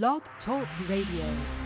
Blog Talk Radio.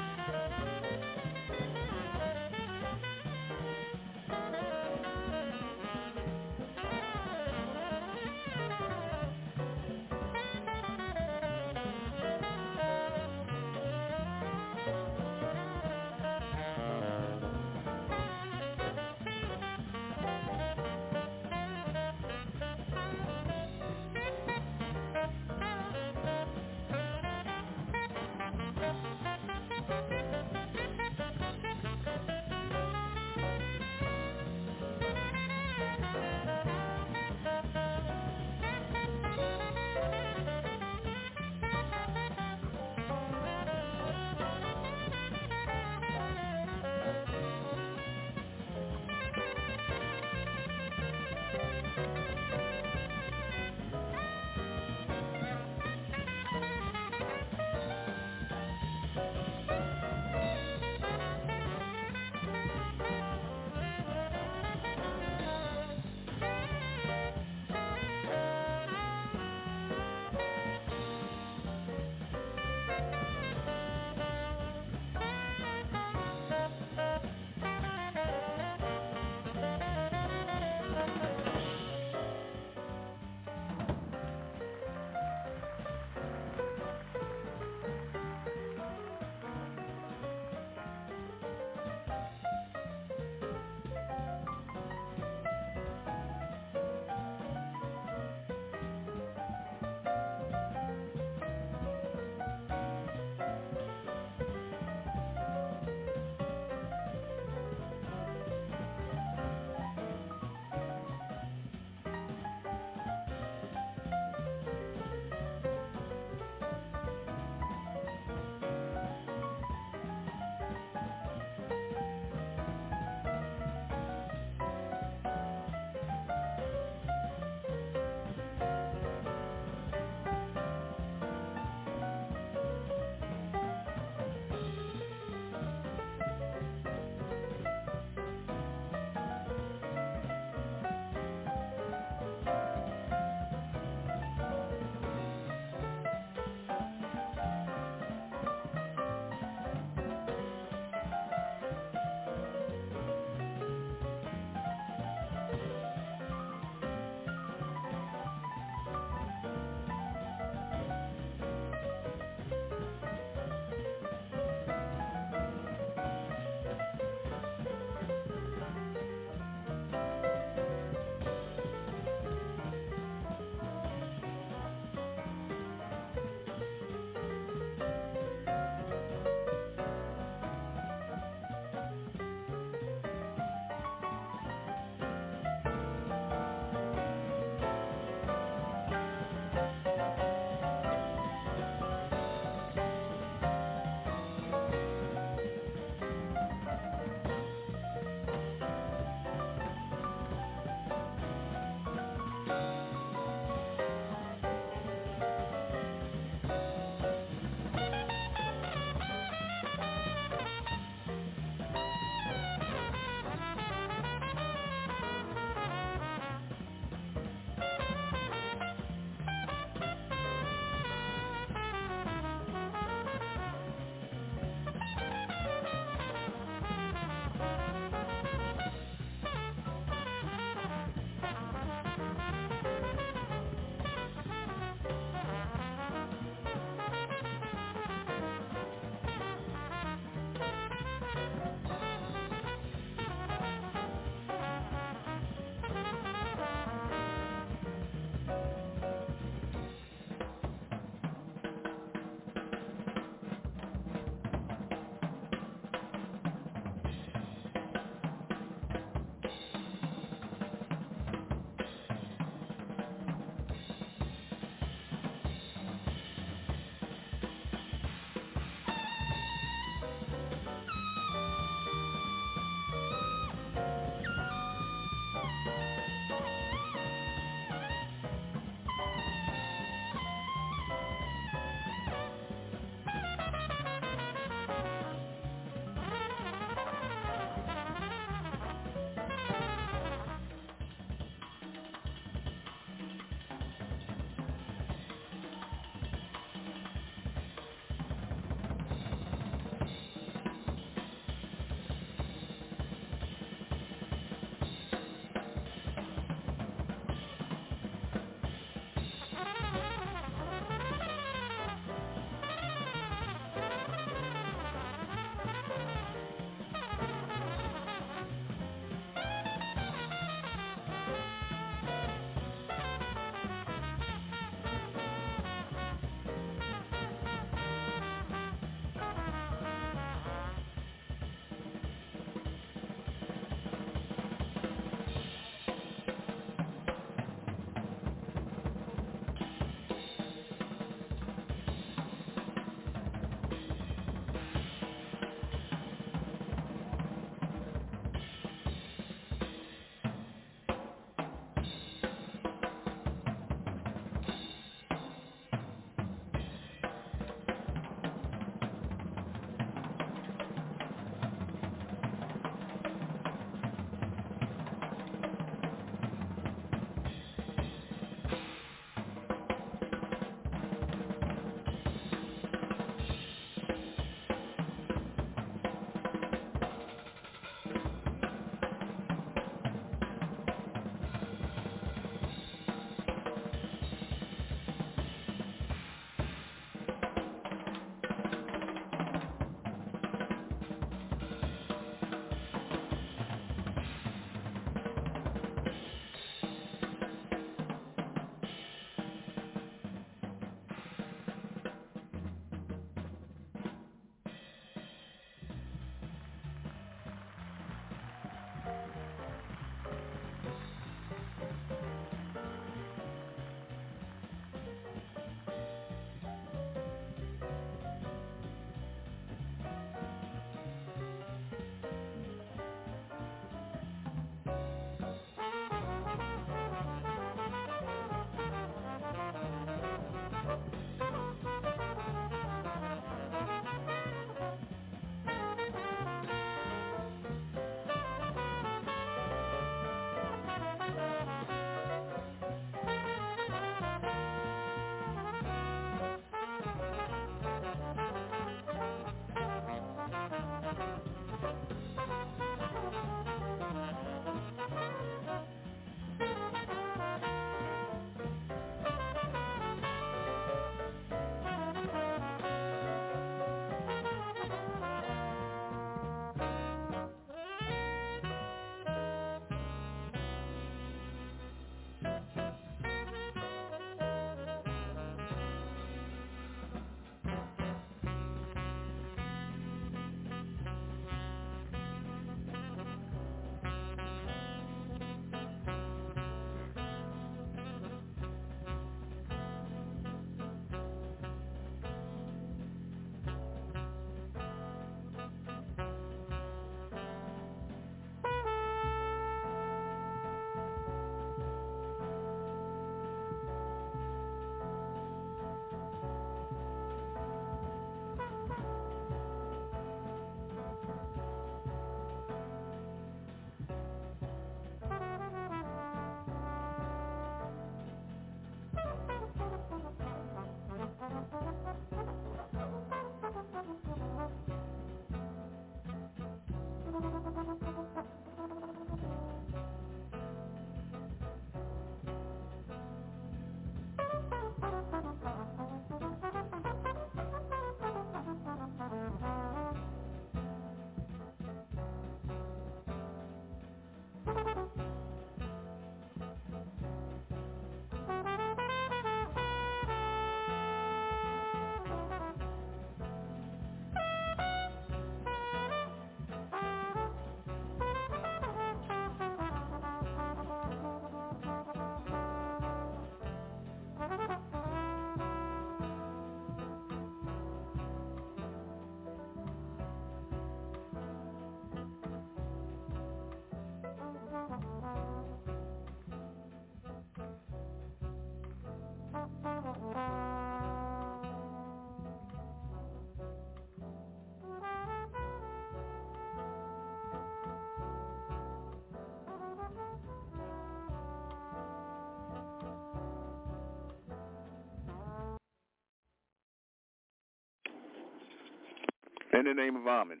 In the name of Amen,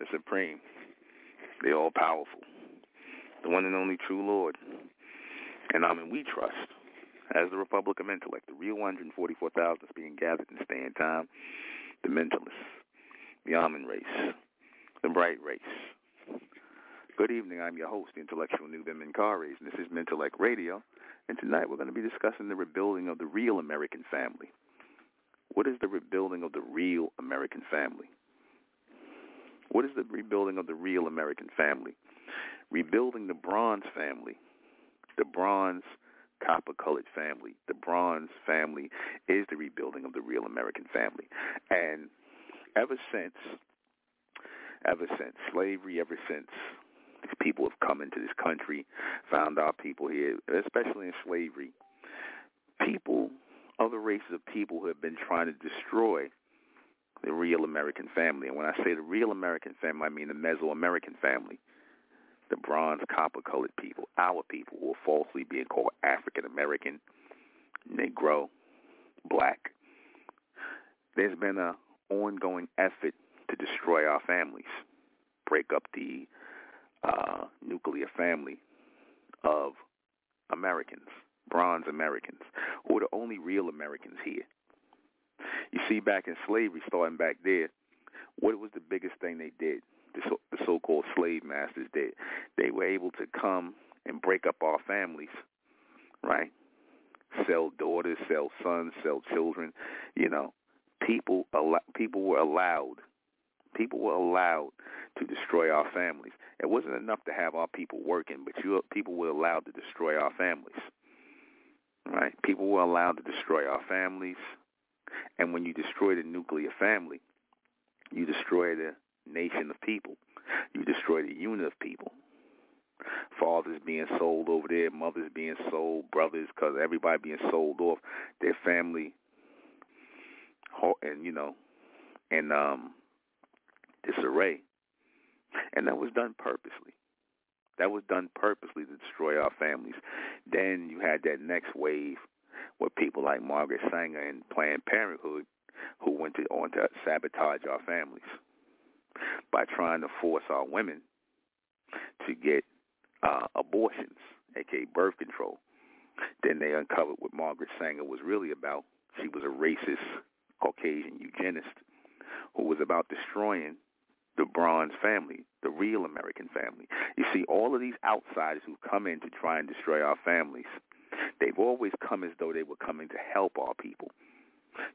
the Supreme, the All Powerful, the one and only true Lord, and Amen we trust, as the Republic of Intellect, the real 144,000 is being gathered in staying time, the mentalists, the Amen race, the bright race. Good evening. I'm your host, the intellectual Nuben Menkarayzz, and this is Mentellect Radio. And tonight we're going to be discussing the rebuilding of the real American family. What is the rebuilding of the real American family? What is the rebuilding of the real American family? Rebuilding the bronze family, the bronze copper colored family. The bronze family is the rebuilding of the real American family. And ever since, ever since slavery, ever since people have come into this country, found our people here, especially in slavery, people other races of people who have been trying to destroy the real American family. And when I say the real American family, I mean the Mesoamerican family, the bronze, copper-colored people, our people who are falsely being called African American, Negro, Black. There's been an ongoing effort to destroy our families, break up the uh, nuclear family of Americans bronze Americans, who are the only real Americans here. You see, back in slavery, starting back there, what was the biggest thing they did? The, so, the so-called slave masters did. They were able to come and break up our families, right? Sell daughters, sell sons, sell children. You know, people al- people were allowed. People were allowed to destroy our families. It wasn't enough to have our people working, but you people were allowed to destroy our families. Right? People were allowed to destroy our families. And when you destroy the nuclear family, you destroy the nation of people. You destroy the unit of people. Fathers being sold over there, mothers being sold, brothers, because everybody being sold off, their family, and you know, and um, disarray, and that was done purposely. That was done purposely to destroy our families. Then you had that next wave with people like Margaret Sanger and Planned Parenthood who went to, on to sabotage our families by trying to force our women to get uh, abortions, aka birth control. Then they uncovered what Margaret Sanger was really about. She was a racist Caucasian eugenist who was about destroying the bronze family, the real American family. You see, all of these outsiders who come in to try and destroy our families, they've always come as though they were coming to help our people.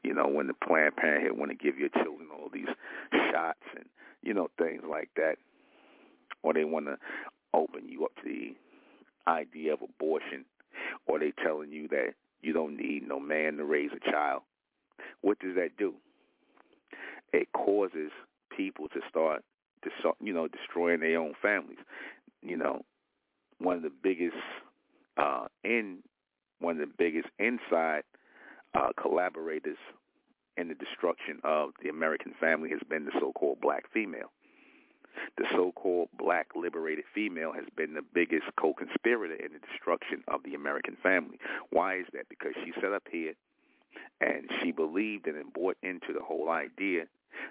You know, when the Planned Parenthood want to give your children all these shots and, you know, things like that, or they want to open you up to the idea of abortion, or they telling you that you don't need no man to raise a child. What does that do? It causes people to start, you know, destroying their own families. You know, one of the biggest uh, in one of the biggest inside uh, collaborators in the destruction of the American family has been the so-called black female. The so-called black liberated female has been the biggest co-conspirator in the destruction of the American family. Why is that? Because she set up here and she believed and bought into the whole idea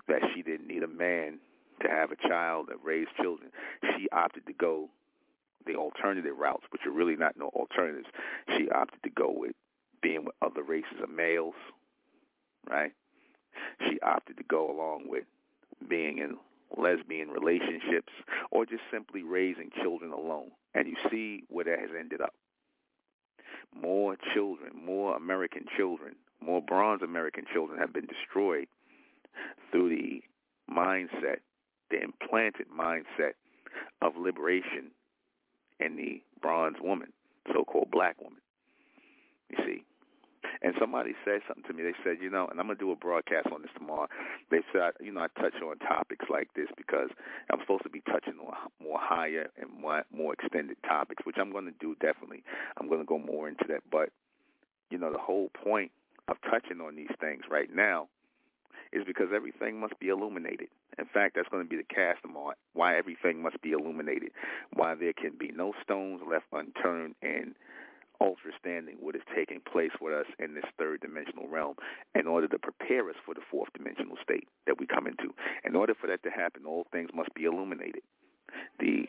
that she didn't need a man to have a child and raise children. She opted to go the alternative routes, which are really not no alternatives. She opted to go with being with other races of males, right? She opted to go along with being in lesbian relationships or just simply raising children alone. And you see where that has ended up. More children, more American children, more bronze American children have been destroyed through the mindset, the implanted mindset of liberation in the bronze woman, so-called black woman. You see, and somebody said something to me. They said, you know, and I'm gonna do a broadcast on this tomorrow. They said, you know, I touch on topics like this because I'm supposed to be touching on more higher and more more extended topics, which I'm gonna do definitely. I'm gonna go more into that, but you know, the whole point of touching on these things right now is because everything must be illuminated. In fact, that's going to be the cast on why everything must be illuminated, why there can be no stones left unturned in understanding what is taking place with us in this third dimensional realm in order to prepare us for the fourth dimensional state that we come into. In order for that to happen, all things must be illuminated. The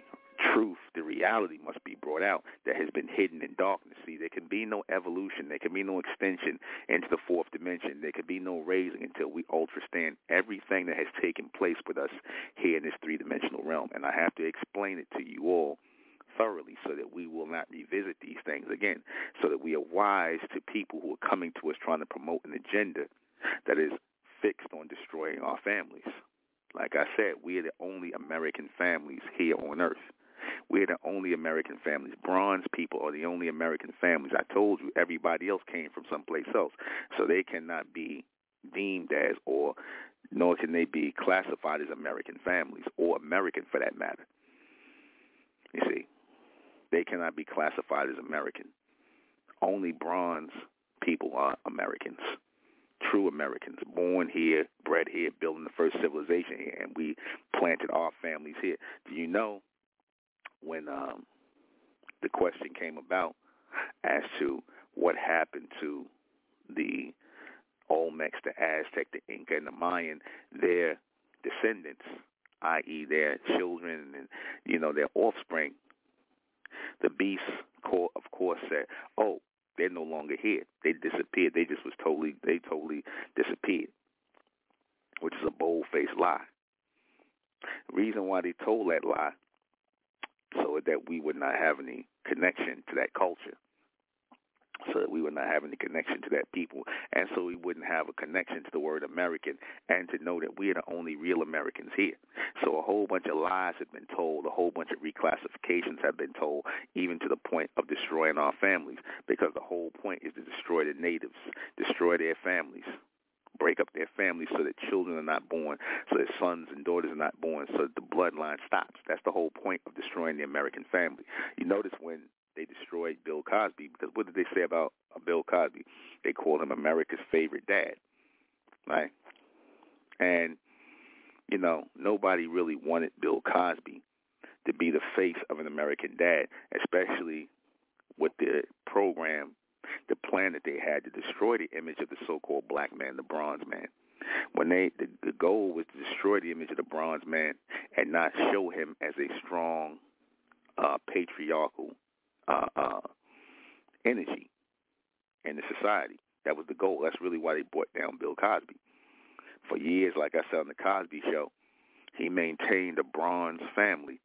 truth, the reality must be brought out that has been hidden in darkness. See, there can be no evolution, there can be no extension into the fourth dimension, there can be no raising until we understand everything that has taken place with us here in this three dimensional realm. And I have to explain it to you all thoroughly so that we will not revisit these things again, so that we are wise to people who are coming to us trying to promote an agenda that is fixed on destroying our families. Like I said, we are the only American families here on earth. We're the only American families. Bronze people are the only American families. I told you everybody else came from someplace else. So they cannot be deemed as or nor can they be classified as American families or American for that matter. You see, they cannot be classified as American. Only bronze people are Americans, true Americans, born here, bred here, building the first civilization here, and we planted our families here. Do you know when um, the question came about as to what happened to the Olmecs, the Aztec, the Inca, and the Mayan, their descendants, i.e., their children and you know their offspring. The beast, of course, said, "Oh, they're no longer here. They disappeared. They just was totally, they totally disappeared," which is a bold-faced lie. The reason why they told that lie so that we would not have any connection to that culture, so that we would not have any connection to that people, and so we wouldn't have a connection to the word American, and to know that we are the only real Americans here. So a whole bunch of lies have been told, a whole bunch of reclassifications have been told, even to the point of destroying our families, because the whole point is to destroy the natives, destroy their families break up their families so that children are not born, so that sons and daughters are not born, so that the bloodline stops. That's the whole point of destroying the American family. You notice when they destroyed Bill Cosby, because what did they say about Bill Cosby? They called him America's favorite dad, right? And you know, nobody really wanted Bill Cosby to be the face of an American dad, especially with the program the plan that they had to destroy the image of the so-called black man, the bronze man. When they the, the goal was to destroy the image of the bronze man and not show him as a strong uh, patriarchal uh, uh, energy in the society. That was the goal. That's really why they brought down Bill Cosby. For years, like I said on the Cosby Show, he maintained a bronze family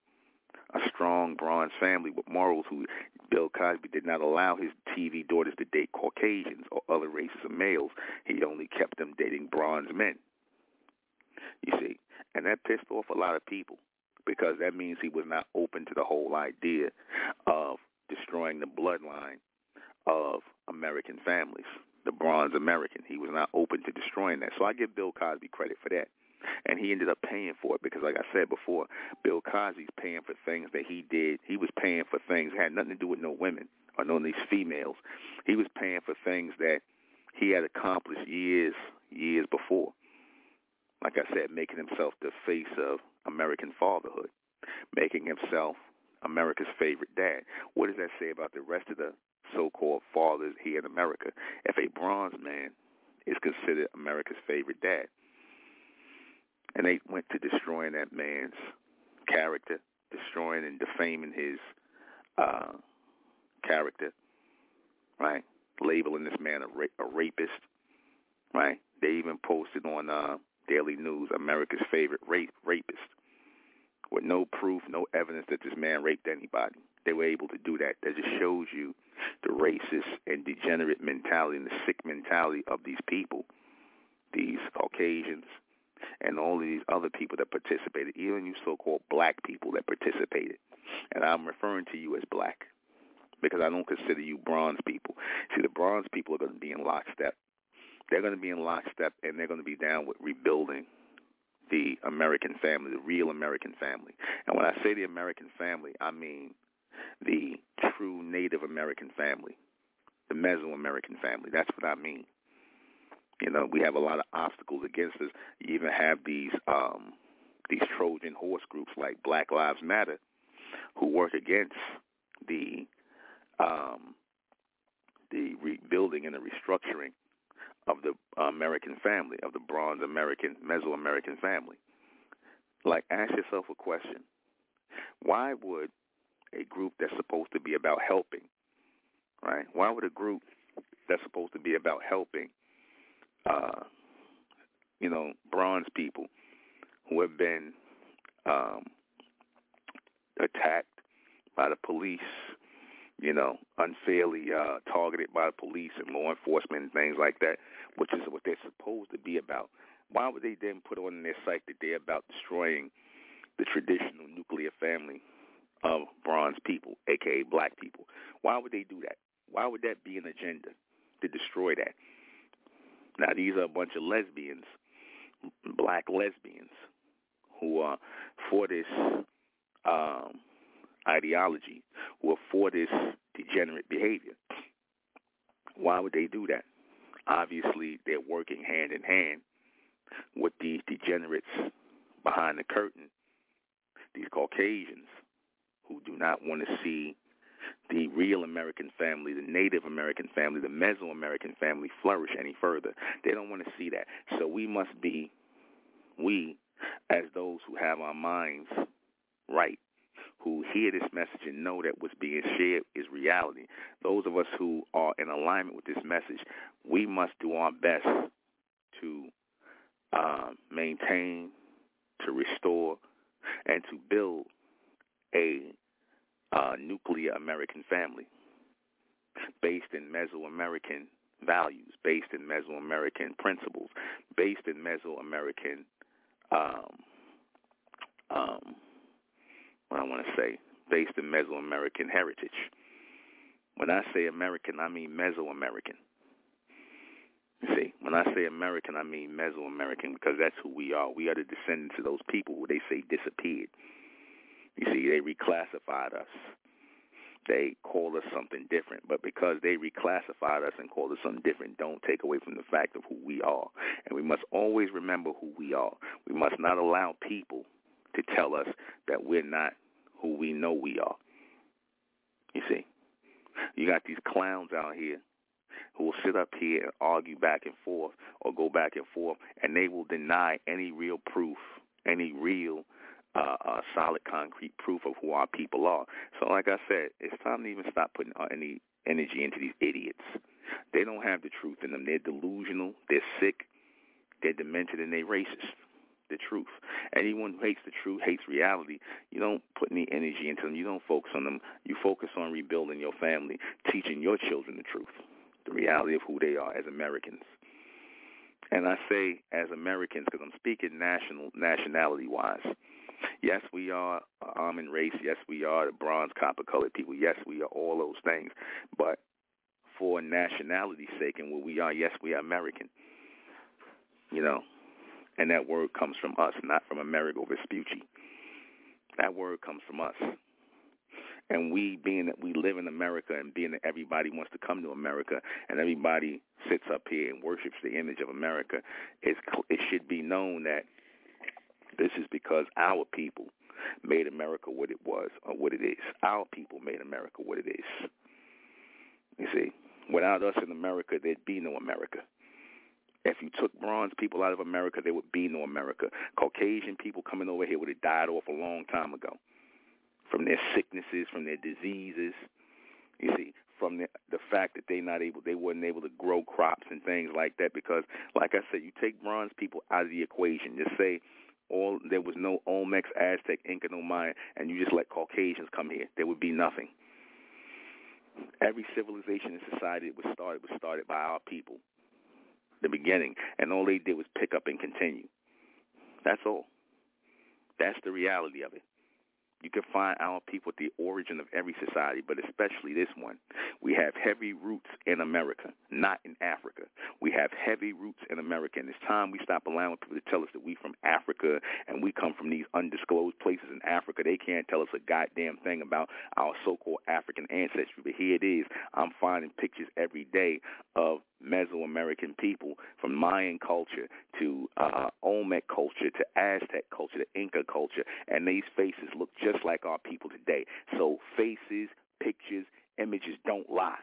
a strong bronze family with morals who Bill Cosby did not allow his TV daughters to date Caucasians or other races of males. He only kept them dating bronze men. You see, and that pissed off a lot of people because that means he was not open to the whole idea of destroying the bloodline of American families, the bronze American. He was not open to destroying that. So I give Bill Cosby credit for that and he ended up paying for it because, like I said before, Bill Cosby's paying for things that he did. He was paying for things that had nothing to do with no women or no these females. He was paying for things that he had accomplished years, years before. Like I said, making himself the face of American fatherhood, making himself America's favorite dad. What does that say about the rest of the so-called fathers here in America? If a bronze man is considered America's favorite dad, and they went to destroying that man's character, destroying and defaming his uh, character, right? Labeling this man a, ra- a rapist, right? They even posted on uh, Daily News, America's favorite rape rapist, with no proof, no evidence that this man raped anybody. They were able to do that. That just shows you the racist and degenerate mentality and the sick mentality of these people, these Caucasians, and all of these other people that participated, even you so-called black people that participated. And I'm referring to you as black because I don't consider you bronze people. See, the bronze people are going to be in lockstep. They're going to be in lockstep, and they're going to be down with rebuilding the American family, the real American family. And when I say the American family, I mean the true Native American family, the Mesoamerican family. That's what I mean. You know, we have a lot of obstacles against us. You even have these um, these Trojan horse groups like Black Lives Matter, who work against the um, the rebuilding and the restructuring of the American family, of the bronze American, Mesoamerican family. Like, ask yourself a question. Why would a group that's supposed to be about helping, right? Why would a group that's supposed to be about helping, uh, you know, bronze people who have been um, attacked by the police, you know, unfairly uh, targeted by the police and law enforcement and things like that, which is what they're supposed to be about. Why would they then put on their site that they're about destroying the traditional nuclear family of bronze people, aka black people? Why would they do that? Why would that be an agenda to destroy that? Now these are a bunch of lesbians, black lesbians, who are for this um, ideology, who are for this degenerate behavior. Why would they do that? Obviously, they're working hand in hand with these degenerates behind the curtain, these Caucasians who do not want to see the real American family, the Native American family, the Mesoamerican family flourish any further. They don't want to see that. So we must be, we, as those who have our minds right, who hear this message and know that what's being shared is reality, those of us who are in alignment with this message, we must do our best to uh, maintain, to restore, and to build a uh, nuclear American family based in Mesoamerican values, based in Mesoamerican principles, based in Mesoamerican, um, um, what I want to say, based in Mesoamerican heritage. When I say American, I mean Mesoamerican. You see, when I say American, I mean Mesoamerican because that's who we are. We are the descendants of those people who they say disappeared. You see, they reclassified us. They called us something different, but because they reclassified us and called us something different, don't take away from the fact of who we are. And we must always remember who we are. We must not allow people to tell us that we're not who we know we are. You see, you got these clowns out here who will sit up here and argue back and forth or go back and forth, and they will deny any real proof, any real uh, solid, concrete proof of who our people are. So, like I said, it's time to even stop putting any energy into these idiots. They don't have the truth in them. They're delusional. They're sick. They're demented, and they're racist. The truth. Anyone who hates the truth hates reality. You don't put any energy into them. You don't focus on them. You focus on rebuilding your family, teaching your children the truth the reality of who they are as Americans. And I say as Americans because I'm speaking national nationality wise. Yes, we are uh, Amen race. Yes, we are the bronze copper colored people. Yes, we are all those things. But for nationality's sake and what we are, yes, we are American. You know, and that word comes from us, not from Amerigo Vespucci. That word comes from us. And we, being that we live in America and being that everybody wants to come to America and everybody sits up here and worships the image of America, it's, it should be known that this is because our people made America what it was or what it is. Our people made America what it is. You see, without us in America, there'd be no America. If you took bronze people out of America, there would be no America. Caucasian people coming over here would have died off a long time ago from their sicknesses, from their diseases. You see, from the, the fact that they not able, they weren't able to grow crops and things like that. Because, like I said, you take bronze people out of the equation. Just say all there was no Olmecs, Aztec, Inca, no Maya, and you just let Caucasians come here. There would be nothing. Every civilization and society that was started was started by our people. The beginning, and all they did was pick up and continue. That's all. That's the reality of it. You can find our people at the origin of every society, but especially this one. We have heavy roots in America, not in Africa. We have heavy roots in America, and it's time we stop allowing people to tell us that we from Africa and we come from these undisclosed places in Africa. They can't tell us a goddamn thing about our so-called African ancestry, but here it is. I'm finding pictures every day of Mesoamerican people from Mayan culture to uh, Olmec culture to Aztec culture to Inca culture, and these faces look just like our people today. So faces, pictures, images don't lie.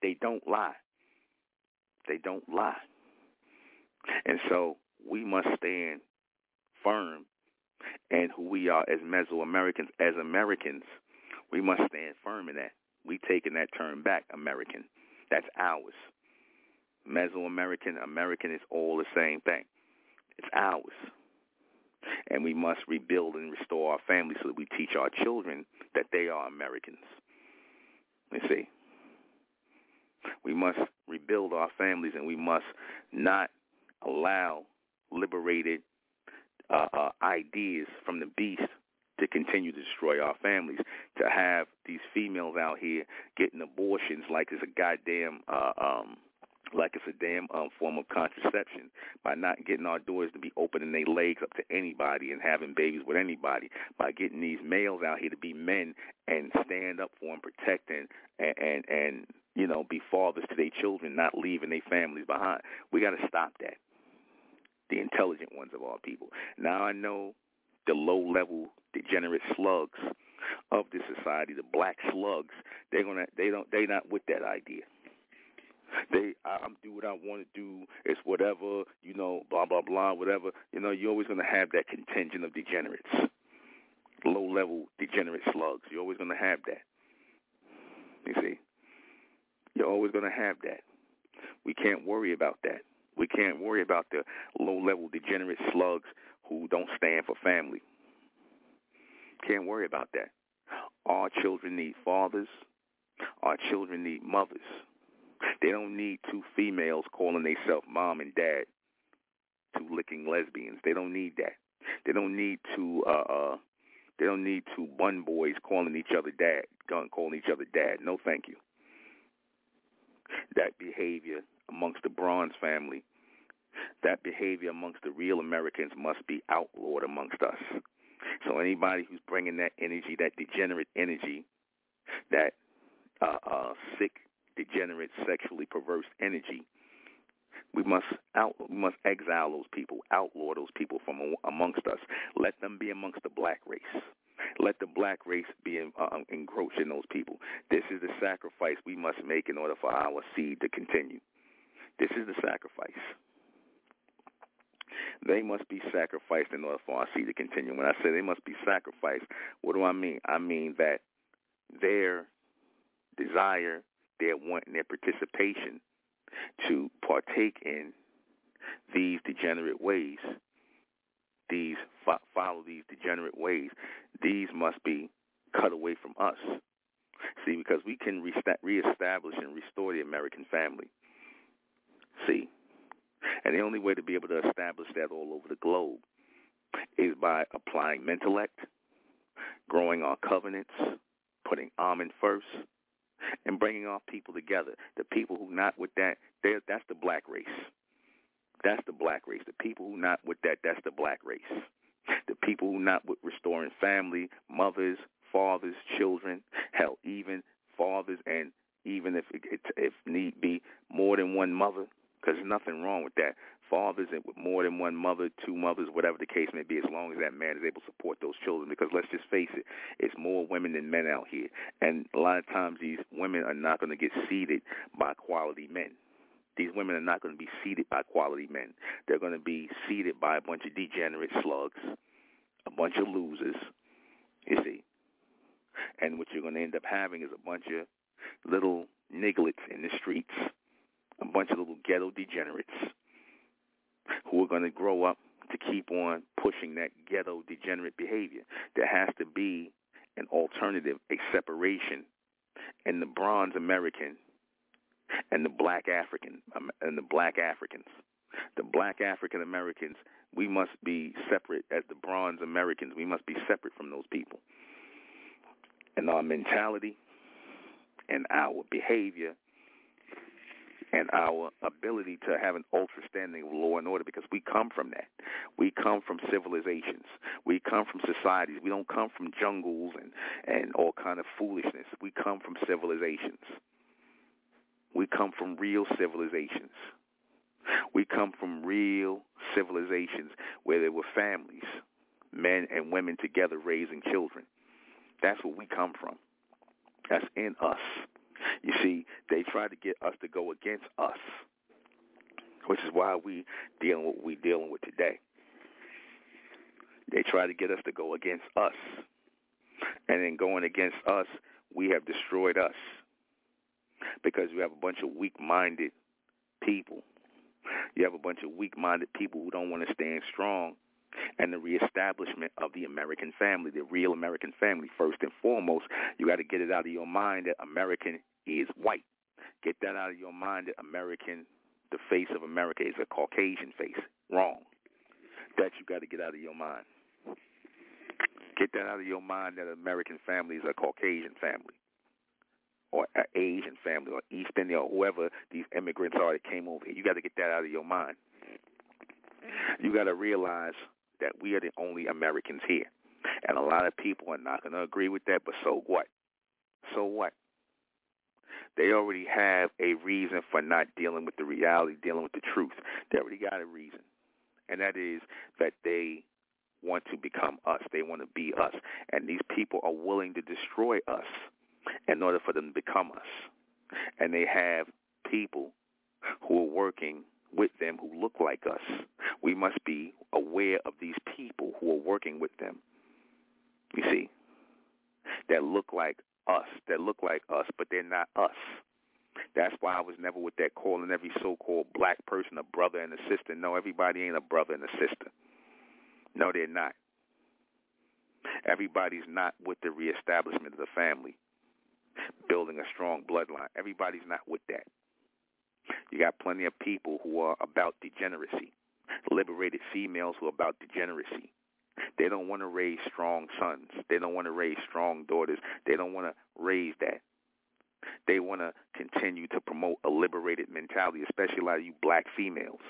They don't lie. They don't lie. And so we must stand firm and who we are as Mesoamericans, as Americans, we must stand firm in that. We taking that term back, American. That's ours. Mesoamerican, American is all the same thing. It's ours. And we must rebuild and restore our families so that we teach our children that they are Americans. You see, we must rebuild our families and we must not allow liberated uh, uh, ideas from the beast to continue to destroy our families, to have these females out here getting abortions like it's a goddamn uh, um, like it's a damn um, form of contraception by not getting our doors to be opening their legs up to anybody and having babies with anybody, by getting these males out here to be men and stand up for and protect and and and, and you know be fathers to their children, not leaving their families behind. We got to stop that. The intelligent ones of our people. Now I know the low level degenerate slugs of this society, the black slugs. They're gonna they don't they're not with that idea. They, I'm do what I want to do. It's whatever, you know, blah blah blah, whatever. You know, you're always going to have that contingent of degenerates, low level degenerate slugs. You're always going to have that. You see, you're always going to have that. We can't worry about that. We can't worry about the low level degenerate slugs who don't stand for family. Can't worry about that. Our children need fathers. Our children need mothers. They don't need two females calling themselves mom and dad, two licking lesbians. They don't need that. They don't need two. Uh, uh, they don't need two bun boys calling each other dad, gun calling each other dad. No, thank you. That behavior amongst the Bronze family, that behavior amongst the real Americans must be outlawed amongst us. So anybody who's bringing that energy, that degenerate energy, that uh, uh, sick degenerate, sexually perverse energy. We must out, we must exile those people, outlaw those people from amongst us. Let them be amongst the black race. Let the black race be in, uh, engrossed in those people. This is the sacrifice we must make in order for our seed to continue. This is the sacrifice. They must be sacrificed in order for our seed to continue. When I say they must be sacrificed, what do I mean? I mean that their desire their wanting their participation to partake in these degenerate ways, these follow these degenerate ways, these must be cut away from us. See, because we can reestablish and restore the American family. See, and the only way to be able to establish that all over the globe is by applying intellect, growing our covenants, putting Amen first, and bringing our people together. The people who not with that, that's the black race. That's the black race. The people who not with that, that's the black race. The people who not with restoring family, mothers, fathers, children, hell, even fathers, and even if it, if need be, more than one mother, because nothing wrong with that fathers and with more than one mother, two mothers, whatever the case may be, as long as that man is able to support those children. Because let's just face it, it's more women than men out here, and a lot of times these women are not going to get seeded by quality men. These women are not going to be seeded by quality men. They're going to be seeded by a bunch of degenerate slugs, a bunch of losers. You see, and what you're going to end up having is a bunch of little nigglets in the streets, a bunch of little ghetto degenerates who are going to grow up to keep on pushing that ghetto degenerate behavior. There has to be an alternative, a separation And the bronze American and the black African um, and the black Africans. The black African Americans, we must be separate as the bronze Americans. We must be separate from those people. And our mentality and our behavior and our ability to have an ultra standing of law and order because we come from that. We come from civilizations. We come from societies. We don't come from jungles and, and all kind of foolishness. We come from civilizations. We come from real civilizations. We come from real civilizations where there were families, men and women together raising children. That's where we come from. That's in us. You see, they try to get us to go against us, which is why we dealing with what we dealing with today. They try to get us to go against us. And in going against us, we have destroyed us because we have a bunch of weak-minded people. You have a bunch of weak-minded people who don't want to stand strong and the reestablishment of the American family, the real American family. First and foremost, you got to get it out of your mind that American is white. Get that out of your mind that American, the face of America is a Caucasian face. Wrong. That you got to get out of your mind. Get that out of your mind that American family is a Caucasian family or an Asian family or East Indian or whoever these immigrants are that came over here. You got to get that out of your mind. You got to realize that we are the only Americans here. And a lot of people are not going to agree with that, but so what? So what? They already have a reason for not dealing with the reality, dealing with the truth. They already got a reason. And that is that they want to become us. They want to be us. And these people are willing to destroy us in order for them to become us. And they have people who are working with them who look like us. We must be aware of these people who are working with them. You see, that look like us, that look like us, but they're not us. That's why I was never with that calling every so-called black person a brother and a sister. No, everybody ain't a brother and a sister. No, they're not. Everybody's not with the reestablishment of the family, building a strong bloodline. Everybody's not with that. You got plenty of people who are about degeneracy, liberated females who are about degeneracy. They don't want to raise strong sons. They don't want to raise strong daughters. They don't want to raise that. They want to continue to promote a liberated mentality, especially a lot of you black females.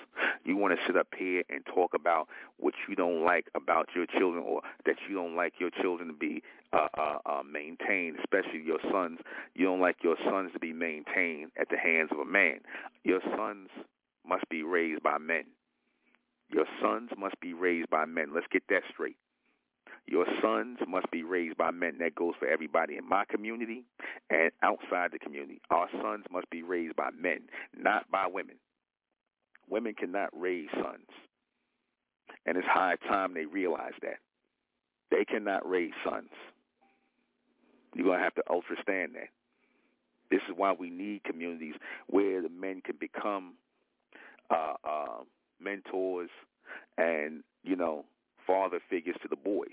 You want to sit up here and talk about what you don't like about your children or that you don't like your children to be uh, uh, uh, maintained, especially your sons. You don't like your sons to be maintained at the hands of a man. Your sons must be raised by men. Your sons must be raised by men. Let's get that straight. Your sons must be raised by men. That goes for everybody in my community and outside the community. Our sons must be raised by men, not by women. Women cannot raise sons. And it's high time they realize that. They cannot raise sons. You're going to have to understand that. This is why we need communities where the men can become uh, uh, mentors and, you know, father figures to the boys,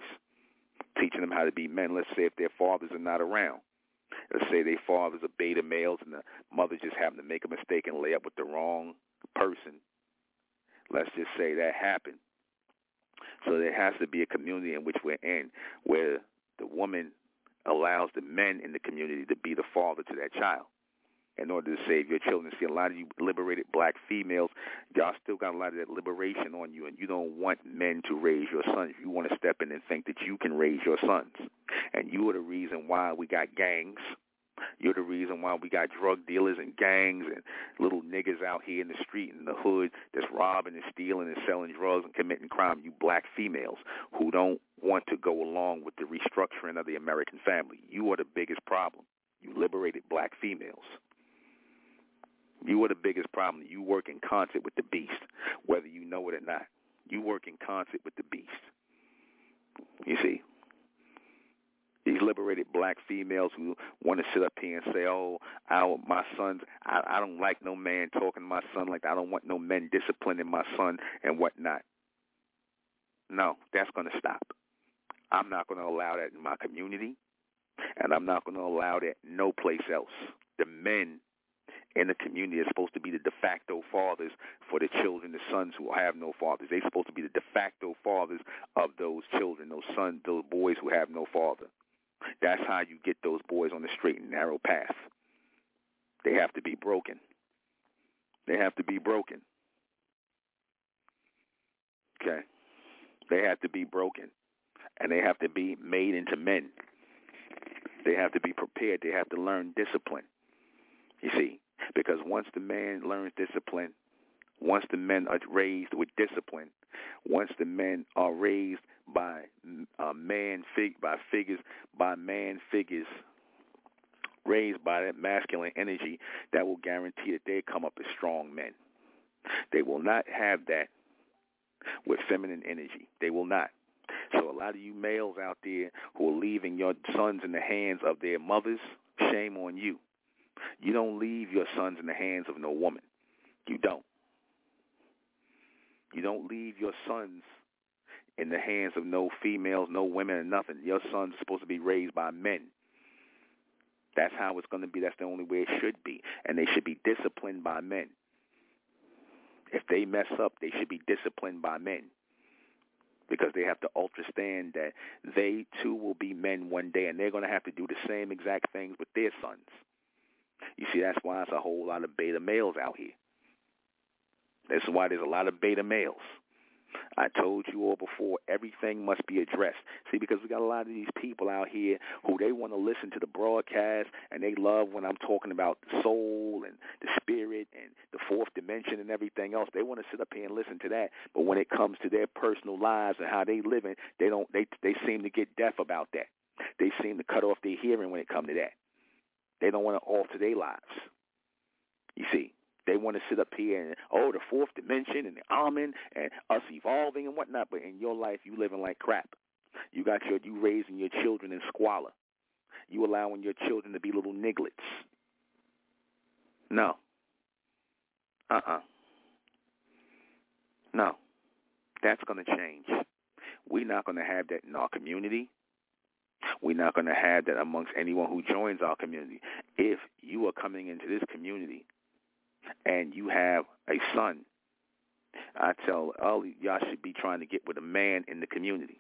teaching them how to be men. Let's say if their fathers are not around. Let's say their fathers are beta males and the mother just happened to make a mistake and lay up with the wrong person. Let's just say that happened. So there has to be a community in which we're in where the woman allows the men in the community to be the father to that child in order to save your children. See, a lot of you liberated black females, y'all still got a lot of that liberation on you, and you don't want men to raise your sons. You want to step in and think that you can raise your sons. And you are the reason why we got gangs. You're the reason why we got drug dealers and gangs and little niggas out here in the street in the hood that's robbing and stealing and selling drugs and committing crime. You black females who don't want to go along with the restructuring of the American family. You are the biggest problem. You liberated black females. You are the biggest problem. You work in concert with the beast, whether you know it or not. You work in concert with the beast. You see? These liberated black females who want to sit up here and say, "Oh, I, my sons, I, I don't like no man talking to my son like that. I don't want no men disciplining my son and whatnot." No, that's going to stop. I'm not going to allow that in my community, and I'm not going to allow that no place else. The men in the community are supposed to be the de facto fathers for the children, the sons who have no fathers. They're supposed to be the de facto fathers of those children, those sons, those boys who have no father. That's how you get those boys on the straight and narrow path. They have to be broken. They have to be broken. Okay. They have to be broken. And they have to be made into men. They have to be prepared. They have to learn discipline. You see, because once the man learns discipline, once the men are raised with discipline, once the men are raised by uh, man fig by figures by man figures raised by that masculine energy, that will guarantee that they come up as strong men. They will not have that with feminine energy. They will not. So a lot of you males out there who are leaving your sons in the hands of their mothers, shame on you. You don't leave your sons in the hands of no woman. You don't. You don't leave your sons in the hands of no females, no women, or nothing. Your sons are supposed to be raised by men. That's how it's going to be. That's the only way it should be. And they should be disciplined by men. If they mess up, they should be disciplined by men because they have to understand that they too will be men one day and they're going to have to do the same exact things with their sons. You see, that's why there's a whole lot of beta males out here. That's why there's a lot of beta males. I told you all before, everything must be addressed. See, because we got a lot of these people out here who they want to listen to the broadcast and they love when I'm talking about the soul and the spirit and the fourth dimension and everything else. They want to sit up here and listen to that. But when it comes to their personal lives and how they living, they don't they they seem to get deaf about that. They seem to cut off their hearing when it comes to that. They don't want to alter their lives. You see, they want to sit up here and oh the fourth dimension and the almond and us evolving and whatnot, but in your life you living like crap. You got your you raising your children in squalor. You allowing your children to be little niglets. No. Uh uh-uh. uh. No. That's gonna change. We're not gonna have that in our community. We're not going to have that amongst anyone who joins our community. If you are coming into this community and you have a son, I tell all y'all should be trying to get with a man in the community.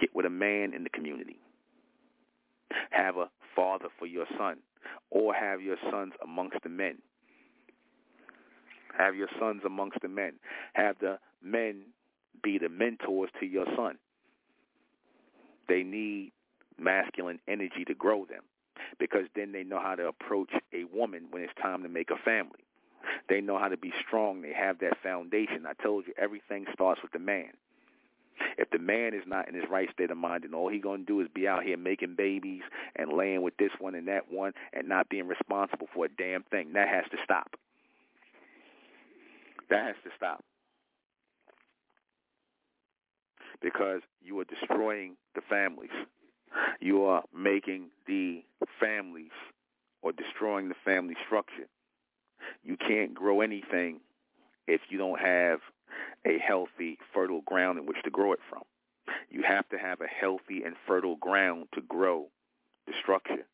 Get with a man in the community. Have a father for your son, or have your sons amongst the men. Have your sons amongst the men. Have the men be the mentors to your son. They need masculine energy to grow them because then they know how to approach a woman when it's time to make a family. They know how to be strong. They have that foundation. I told you everything starts with the man. If the man is not in his right state of mind and all he's going to do is be out here making babies and laying with this one and that one and not being responsible for a damn thing, that has to stop. That has to stop. Because you are destroying the families you are making the families or destroying the family structure. You can't grow anything if you don't have a healthy, fertile ground in which to grow it from. You have to have a healthy and fertile ground to grow the structure.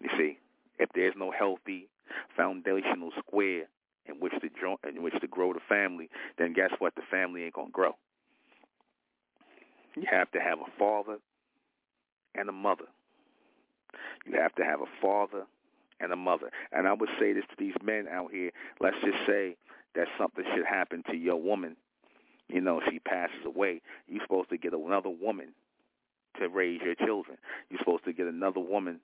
You see, if there's no healthy foundational square in which to join, in which to grow the family, then guess what? The family ain't gonna grow. You have to have a father and a mother. You have to have a father and a mother. And I would say this to these men out here. Let's just say that something should happen to your woman. You know, she passes away. You're supposed to get another woman to raise your children. You're supposed to get another woman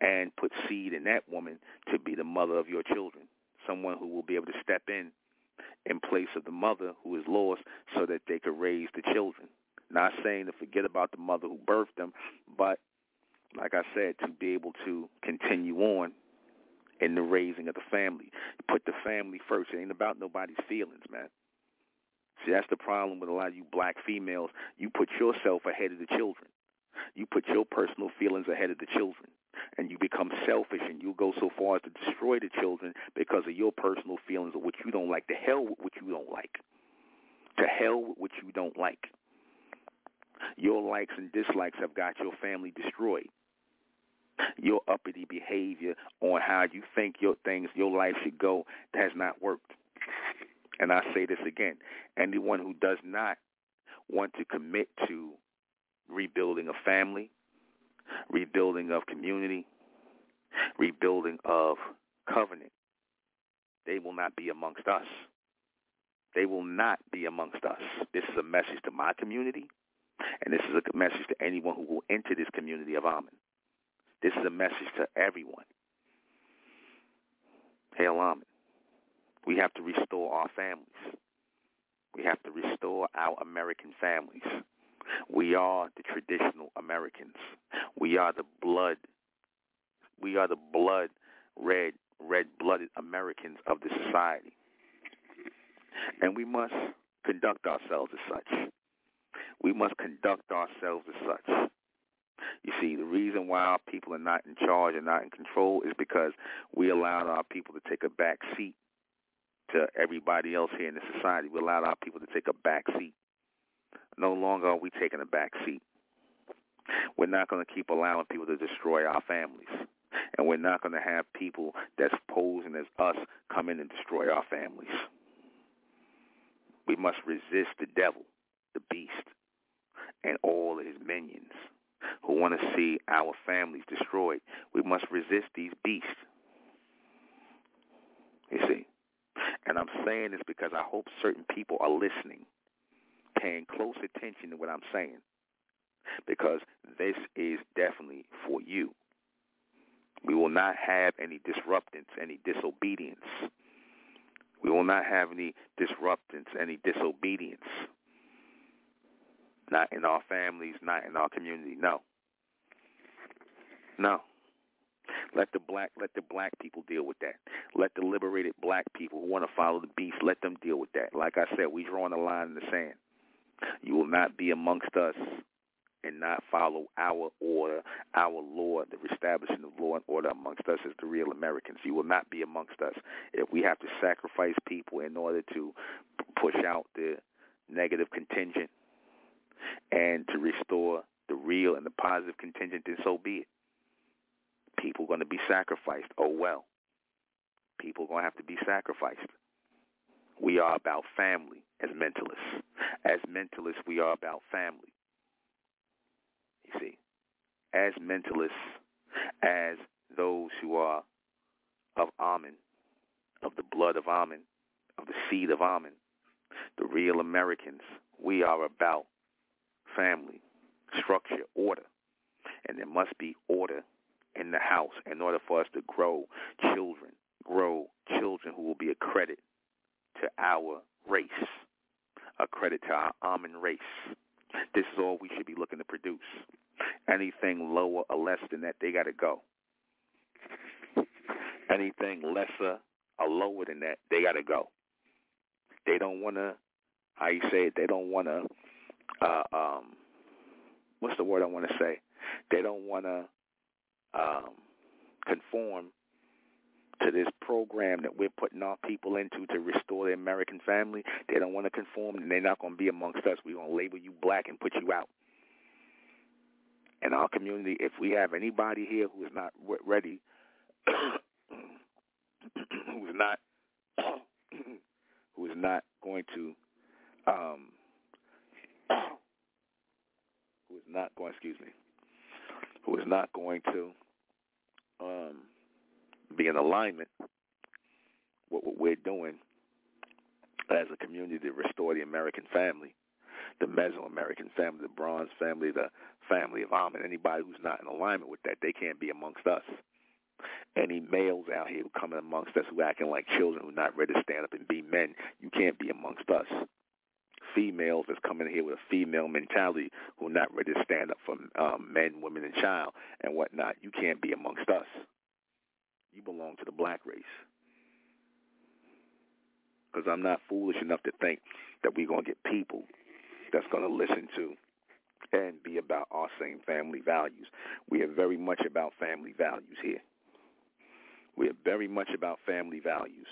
and put seed in that woman to be the mother of your children. Someone who will be able to step in in place of the mother who is lost so that they could raise the children. Not saying to forget about the mother who birthed them, but like I said, to be able to continue on in the raising of the family. Put the family first. It ain't about nobody's feelings, man. See, that's the problem with a lot of you black females. You put yourself ahead of the children. You put your personal feelings ahead of the children. And you become selfish and you go so far as to destroy the children because of your personal feelings of what you don't like. To hell with what you don't like. To hell with what you don't like. Your likes and dislikes have got your family destroyed. Your uppity behavior on how you think your things, your life should go, has not worked. And I say this again: anyone who does not want to commit to rebuilding a family, rebuilding of community, rebuilding of covenant, they will not be amongst us. They will not be amongst us. This is a message to my community. And this is a message to anyone who will enter this community of Amen. This is a message to everyone. Hail Amen. We have to restore our families. We have to restore our American families. We are the traditional Americans. We are the blood. We are the blood red, red-blooded Americans of the society. And we must conduct ourselves as such. We must conduct ourselves as such. You see, the reason why our people are not in charge and not in control is because we allowed our people to take a back seat to everybody else here in the society. We allowed our people to take a back seat. No longer are we taking a back seat. We're not going to keep allowing people to destroy our families. And we're not going to have people that's posing as us come in and destroy our families. We must resist the devil, the beast, and all his minions who want to see our families destroyed. We must resist these beasts. You see? And I'm saying this because I hope certain people are listening, paying close attention to what I'm saying, because this is definitely for you. We will not have any disruptance, any disobedience. We will not have any disruptance, any disobedience. Not in our families, not in our community. No. No. Let the black let the black people deal with that. Let the liberated black people who want to follow the beast, let them deal with that. Like I said, we drawing a line in the sand. You will not be amongst us and not follow our order, our law, the establishment of law and order amongst us as the real Americans. You will not be amongst us. If we have to sacrifice people in order to push out the negative contingent and to restore the real and the positive contingent, then so be it. People are going to be sacrificed. Oh, well. People are going to have to be sacrificed. We are about family as mentalists. As mentalists, we are about family. You see, as mentalists, as those who are of Amen, of the blood of Amen, of the seed of Amen, the real Americans, we are about family, structure, order. And there must be order in the house in order for us to grow children, grow children who will be a credit to our race, a credit to our Amen race. This is all we should be looking to produce. Anything lower or less than that, they got to go. Anything lesser or lower than that, they got to go. They don't want to, how you say it, they don't want to, uh, um, what's the word I want to say? They don't want to um, conform to this program that we're putting our people into to restore the American family. They don't want to conform, and they're not going to be amongst us. We're going to label you black and put you out. In our community, if we have anybody here who is not ready, who is not, who is not going to, um, who is not going, excuse me, who is not going to um, be in alignment with what we're doing as a community to restore the American family, the Mesoamerican family, the Bronze family, the family of Amen. Anybody who's not in alignment with that, they can't be amongst us. Any males out here who come in amongst us who acting like children, who not ready to stand up and be men, you can't be amongst us. Females that's coming here with a female mentality who are not ready to stand up for um, men, women, and child and whatnot, you can't be amongst us. You belong to the black race. Because I'm not foolish enough to think that we're going to get people that's going to listen to and be about our same family values. We are very much about family values here. We are very much about family values.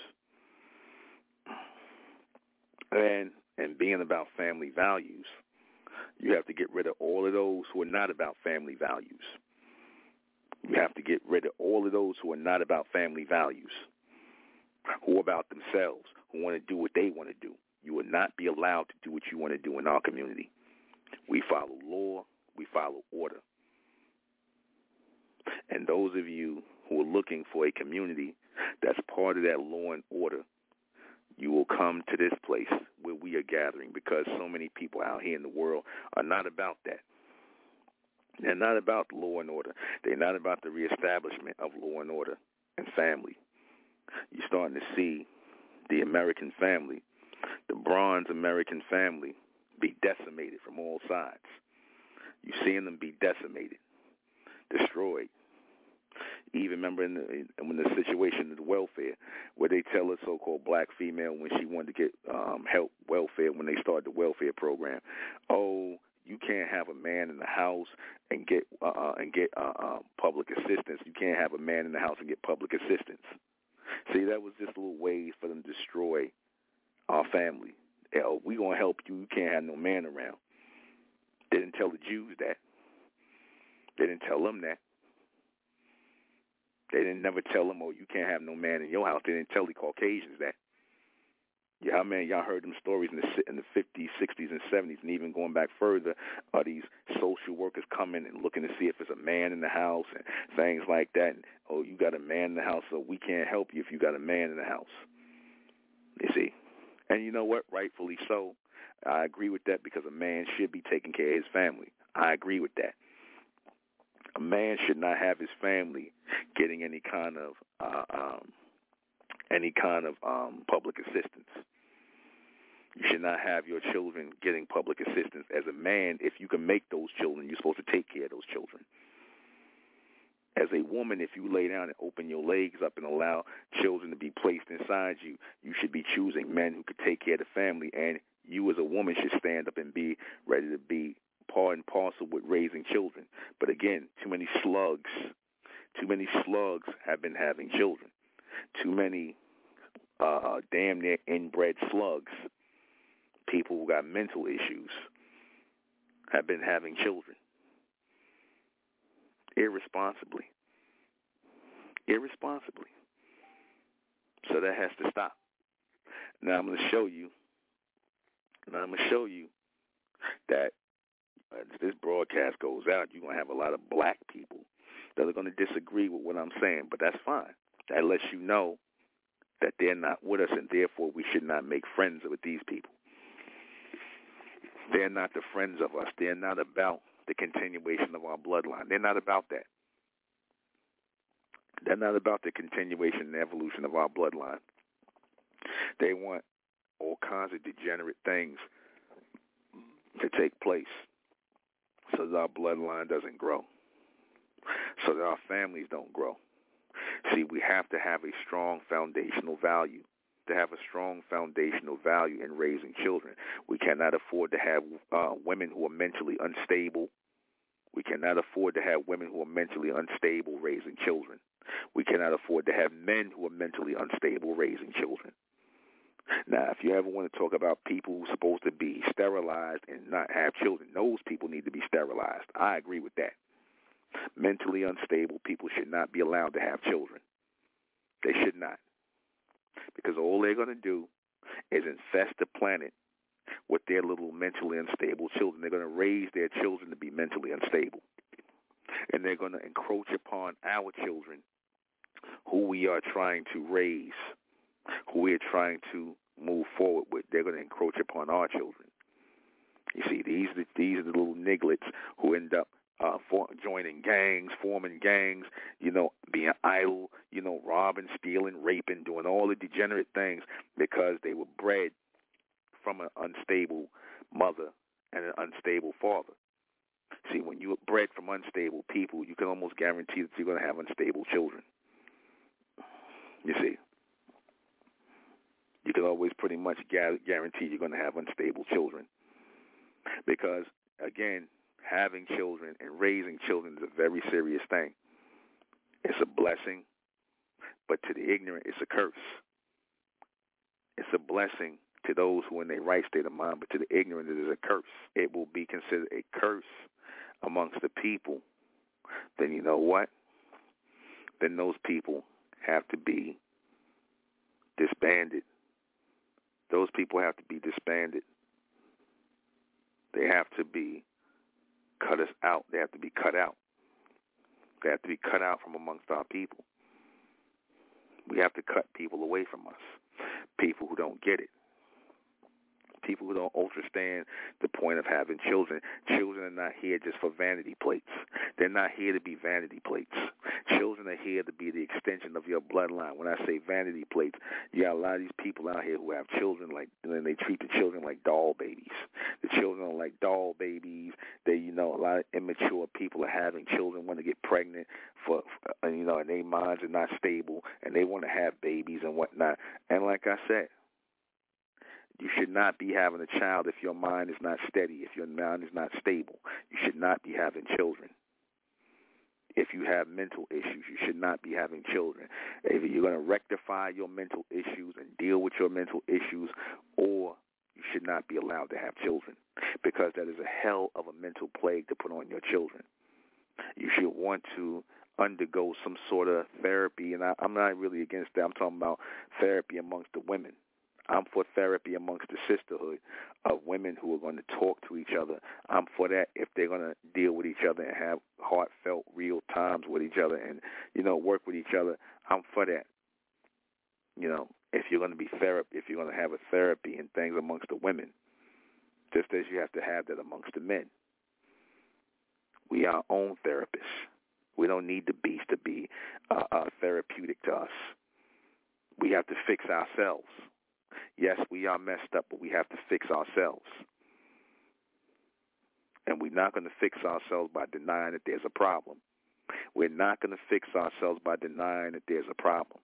And and being about family values, you have to get rid of all of those who are not about family values. You have to get rid of all of those who are not about family values, who are about themselves, who want to do what they want to do. You will not be allowed to do what you want to do in our community. We follow law. We follow order. And those of you who are looking for a community that's part of that law and order, you will come to this place where we are gathering because so many people out here in the world are not about that. They're not about law and order. They're not about the reestablishment of law and order and family. You're starting to see the American family, the bronze American family, be decimated from all sides. You're seeing them be decimated, destroyed. Even remember in the, when the situation of welfare, where they tell a so-called black female when she wanted to get um, help welfare when they started the welfare program, oh, you can't have a man in the house and get uh, uh and get uh, uh, public assistance. You can't have a man in the house and get public assistance. See, that was just a little ways for them to destroy our family. Hell, we gonna help you. You can't have no man around. They didn't tell the Jews that. They didn't tell them that. They didn't never tell them, oh, you can't have no man in your house. They didn't tell the Caucasians that. Yeah, I mean, y'all heard them stories in the in the 50s, 60s, and 70s, and even going back further, are these social workers coming and looking to see if there's a man in the house and things like that. And, oh, you got a man in the house, so we can't help you if you got a man in the house. You see, and you know what? Rightfully so. I agree with that because a man should be taking care of his family. I agree with that. A man should not have his family getting any kind of uh, um, any kind of um, public assistance. You should not have your children getting public assistance. As a man, if you can make those children, you're supposed to take care of those children. As a woman, if you lay down and open your legs up and allow children to be placed inside you, you should be choosing men who could take care of the family. And you, as a woman, should stand up and be ready to be part and parcel with raising children. But again, too many slugs, too many slugs have been having children. Too many uh, damn near inbred slugs people who got mental issues have been having children irresponsibly. Irresponsibly. So that has to stop. Now I'm going to show you. Now I'm going to show you that Uh, as this broadcast goes out, you're going to have a lot of black people that are going to disagree with what I'm saying, but that's fine. That lets you know that they're not with us, and therefore we should not make friends with these people. They're not the friends of us. They're not about the continuation of our bloodline. They're not about that. They're not about the continuation and evolution of our bloodline. They want all kinds of degenerate things to take place so that our bloodline doesn't grow, so that our families don't grow. See, we have to have a strong foundational value to have a strong foundational value in raising children. We cannot afford to have uh, women who are mentally unstable. We cannot afford to have women who are mentally unstable raising children. We cannot afford to have men who are mentally unstable raising children. Now, if you ever want to talk about people who are supposed to be sterilized and not have children, those people need to be sterilized. I agree with that. Mentally unstable people should not be allowed to have children. They should not because all they're going to do is infest the planet with their little mentally unstable children. They're going to raise their children to be mentally unstable. And they're going to encroach upon our children who we are trying to raise, who we are trying to move forward with. They're going to encroach upon our children. You see, these these are the little nigglets who end up uh, for, joining gangs, forming gangs, you know, being idle, you know, robbing, stealing, raping, doing all the degenerate things because they were bred from an unstable mother and an unstable father. See, when you're bred from unstable people, you can almost guarantee that you're going to have unstable children. You see, you can always pretty much guarantee you're going to have unstable children because, again, having children and raising children is a very serious thing. It's a blessing, but to the ignorant, it's a curse. It's a blessing to those who are in their right state of mind, but to the ignorant, it is a curse. It will be considered a curse amongst the people. Then you know what? Then those people have to be disbanded. Those people have to be disbanded. They have to be cut us out. They have to be cut out. They have to be cut out from amongst our people. We have to cut people away from us, people who don't get it people who don't understand the point of having children. Children are not here just for vanity plates. They're not here to be vanity plates. Children are here to be the extension of your bloodline. When I say vanity plates, you got a lot of these people out here who have children like, and they treat the children like doll babies. The children are like doll babies. They, you know, a lot of immature people are having children, want to get pregnant for, for you know, and their minds are not stable, and they want to have babies and whatnot. And like I said, You should not be having a child if your mind is not steady, if your mind is not stable. You should not be having children. If you have mental issues, you should not be having children. Either you're going to rectify your mental issues and deal with your mental issues, or you should not be allowed to have children because that is a hell of a mental plague to put on your children. You should want to undergo some sort of therapy, and I, I'm not really against that. I'm talking about therapy amongst the women. I'm for therapy amongst the sisterhood of women who are going to talk to each other. I'm for that if they're going to deal with each other and have heartfelt, real times with each other and, you know, work with each other. I'm for that. You know, if you're going to be therapy, if you're going to have a therapy and things amongst the women, just as you have to have that amongst the men. We are our own therapists. We don't need the beast to be uh, uh, therapeutic to us. We have to fix ourselves. Yes, we are messed up, but we have to fix ourselves. And we're not going to fix ourselves by denying that there's a problem. We're not going to fix ourselves by denying that there's a problem.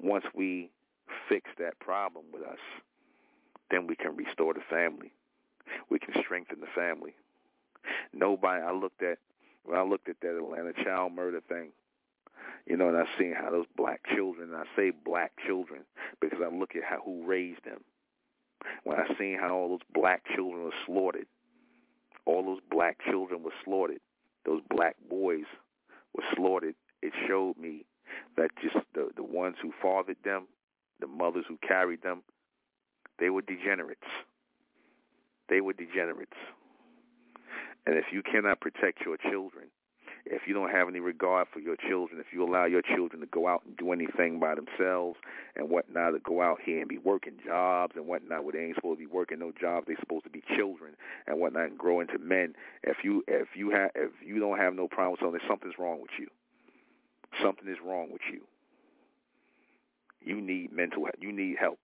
Once we fix that problem with us, then we can restore the family. We can strengthen the family. Nobody. I looked at when I looked at that Atlanta child murder thing. You know, and I seen how those black children. And I say black children because I look at how who raised them. When I seen how all those black children were slaughtered, all those black children were slaughtered. Those black boys were slaughtered. It showed me that just the the ones who fathered them, the mothers who carried them, they were degenerates. They were degenerates. And if you cannot protect your children, if you don't have any regard for your children, if you allow your children to go out and do anything by themselves and whatnot, to go out here and be working jobs and whatnot where they ain't supposed to be working no jobs, they're supposed to be children and whatnot and grow into men. If you if you have if you don't have no problem with something, something's wrong with you. Something is wrong with you. You need mental. You need help.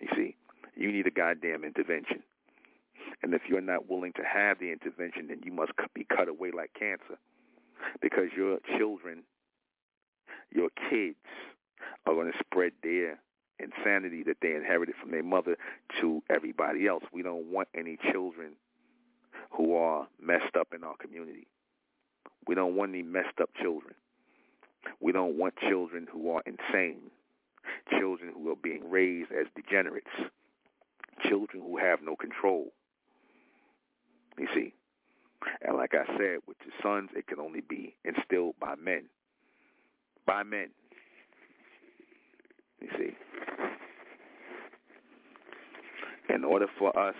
You see, you need a goddamn intervention. And if you're not willing to have the intervention, then you must be cut away like cancer. Because your children, your kids, are going to spread their insanity that they inherited from their mother to everybody else. We don't want any children who are messed up in our community. We don't want any messed up children. We don't want children who are insane, children who are being raised as degenerates, children who have no control. You see? And like I said, with your sons, it can only be instilled by men. By men. You see? In order for us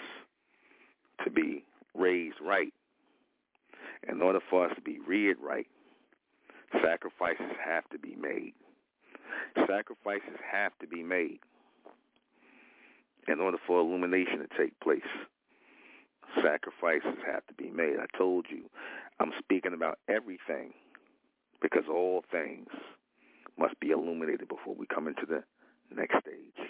to be raised right, in order for us to be reared right, sacrifices have to be made. Sacrifices have to be made in order for illumination to take place sacrifices have to be made. I told you, I'm speaking about everything because all things must be illuminated before we come into the next stage.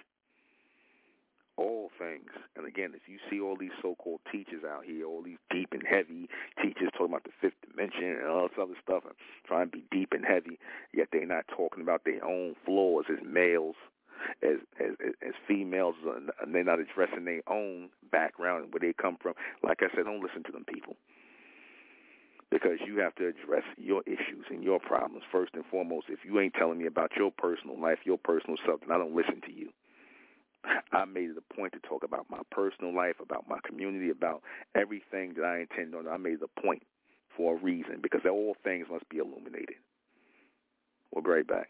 All things. And again, if you see all these so-called teachers out here, all these deep and heavy teachers talking about the fifth dimension and all this other stuff, and trying to be deep and heavy, yet they're not talking about their own flaws as males as as as females uh, and they're not addressing their own background and where they come from. Like I said, don't listen to them people. Because you have to address your issues and your problems first and foremost. If you ain't telling me about your personal life, your personal stuff, then I don't listen to you. I made it a point to talk about my personal life, about my community, about everything that I intend on. I made it a point for a reason because all things must be illuminated. We'll be right back.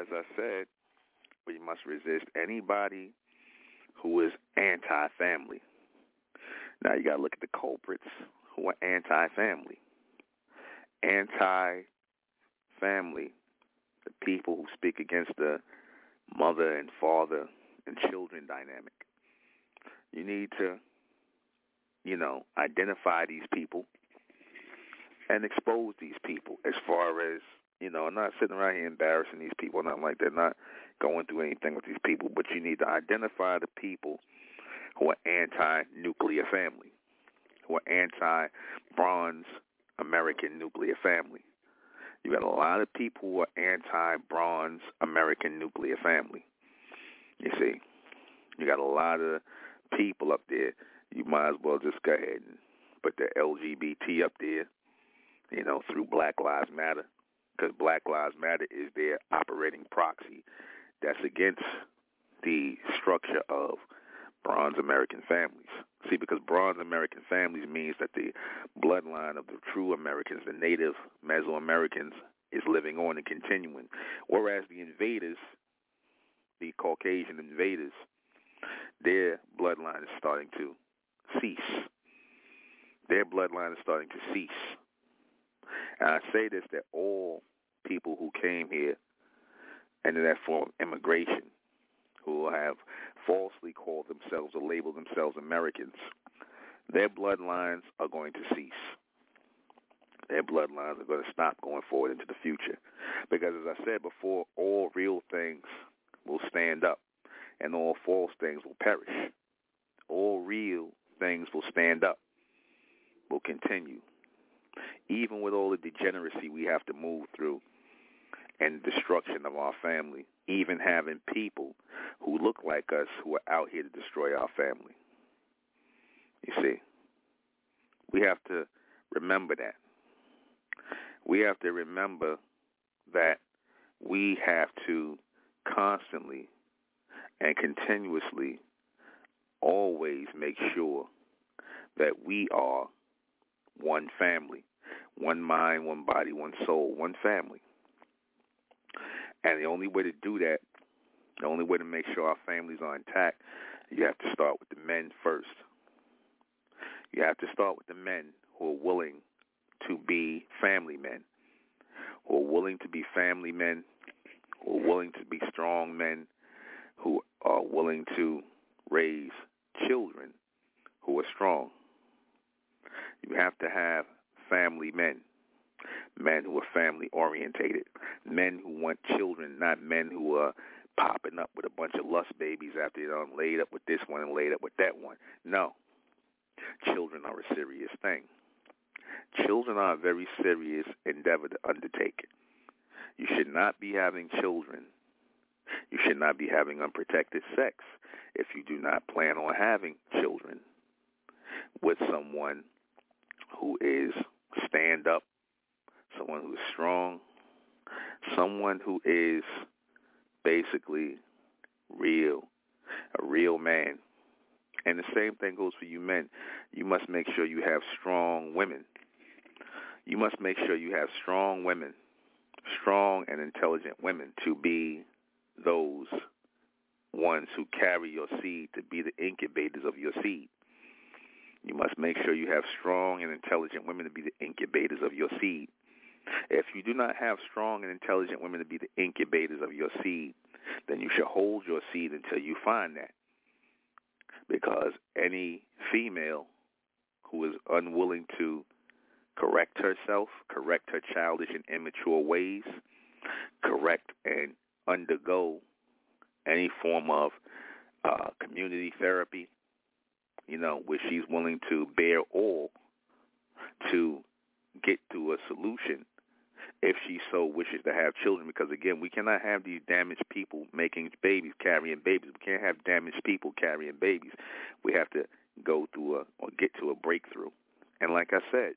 As I said, we must resist anybody who is anti-family. Now you got to look at the culprits who are anti-family. Anti-family, the people who speak against the mother and father and children dynamic. You need to, you know, identify these people and expose these people as far as, you know, I'm not sitting around here embarrassing these people, nothing like that, not going through anything with these people, but you need to identify the people who are anti-nuclear family, who are anti-bronze American nuclear family. You got a lot of people who are anti-bronze American nuclear family. You see, you got a lot of people up there. You might as well just go ahead and put the LGBT up there, you know, through Black Lives Matter, because Black Lives Matter is their operating proxy. That's against the structure of bronze American families. See, because bronze American families means that the bloodline of the true Americans, the native Mesoamericans, is living on and continuing. Whereas the invaders, the Caucasian invaders, their bloodline is starting to cease. Their bloodline is starting to cease. And I say this that all people who came here under that form of immigration, who have falsely called themselves or labeled themselves Americans, their bloodlines are going to cease. Their bloodlines are going to stop going forward into the future. Because as I said before, all real things will stand up and all false things will perish. All real things will stand up, will continue. Even with all the degeneracy we have to move through and destruction of our family, even having people who look like us who are out here to destroy our family. You see, we have to remember that. We have to remember that we have to constantly and continuously always make sure that we are one family, one mind, one body, one soul, one family. And the only way to do that, the only way to make sure our families are intact, you have to start with the men first. You have to start with the men who are willing to be family men, who are willing to be family men, who are willing to be strong men, who are willing to raise children who are strong. You have to have family men, men who are family orientated, men who want children, not men who are popping up with a bunch of lust babies after they done laid up with this one and laid up with that one. No. Children are a serious thing. Children are a very serious endeavor to undertake. You should not be having children you should not be having unprotected sex if you do not plan on having children with someone who is stand up, someone who is strong, someone who is basically real, a real man. And the same thing goes for you men. You must make sure you have strong women. You must make sure you have strong women, strong and intelligent women to be those ones who carry your seed to be the incubators of your seed. You must make sure you have strong and intelligent women to be the incubators of your seed. If you do not have strong and intelligent women to be the incubators of your seed, then you should hold your seed until you find that. Because any female who is unwilling to correct herself, correct her childish and immature ways, correct and undergo any form of uh, community therapy, you know, where she's willing to bear all to get to a solution if she so wishes to have children. Because again, we cannot have these damaged people making babies, carrying babies. We can't have damaged people carrying babies. We have to go through a or get to a breakthrough. And like I said,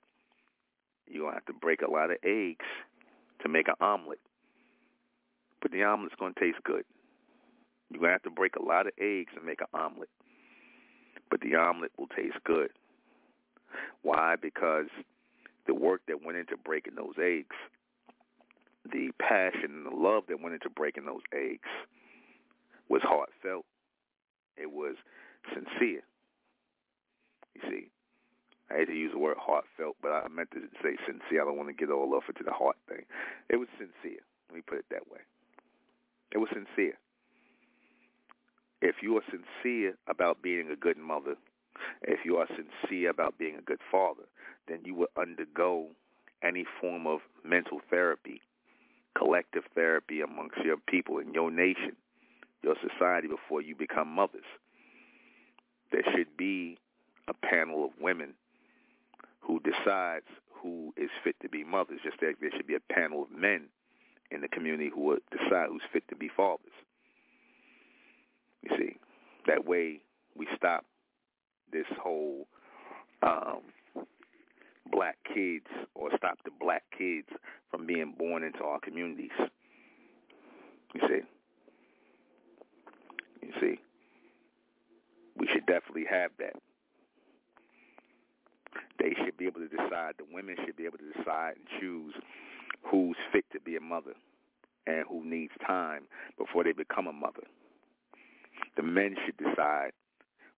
you're gonna have to break a lot of eggs to make an omelet but the omelet's going to taste good. You're going to have to break a lot of eggs and make an omelet, but the omelet will taste good. Why? Because the work that went into breaking those eggs the passion and the love that went into breaking those eggs was heartfelt. It was sincere. You see, I hate to use the word heartfelt, but I meant to say sincere. I don't want to get all off into the heart thing. It was sincere. Let me put it that way. It was sincere. If you are sincere about being a good mother, if you are sincere about being a good father, then you will undergo any form of mental therapy, collective therapy amongst your people in your nation, your society before you become mothers. There should be a panel of women who decides who is fit to be mothers, just like there should be a panel of men in the community who decide who's fit to be fathers. You see, that way we stop this whole um, black kids or stop the black kids from being born into our communities. You see, you see, we should definitely have that. They should be able to decide. The women should be able to decide and choose who's fit to be a mother and who needs time before they become a mother. The men should decide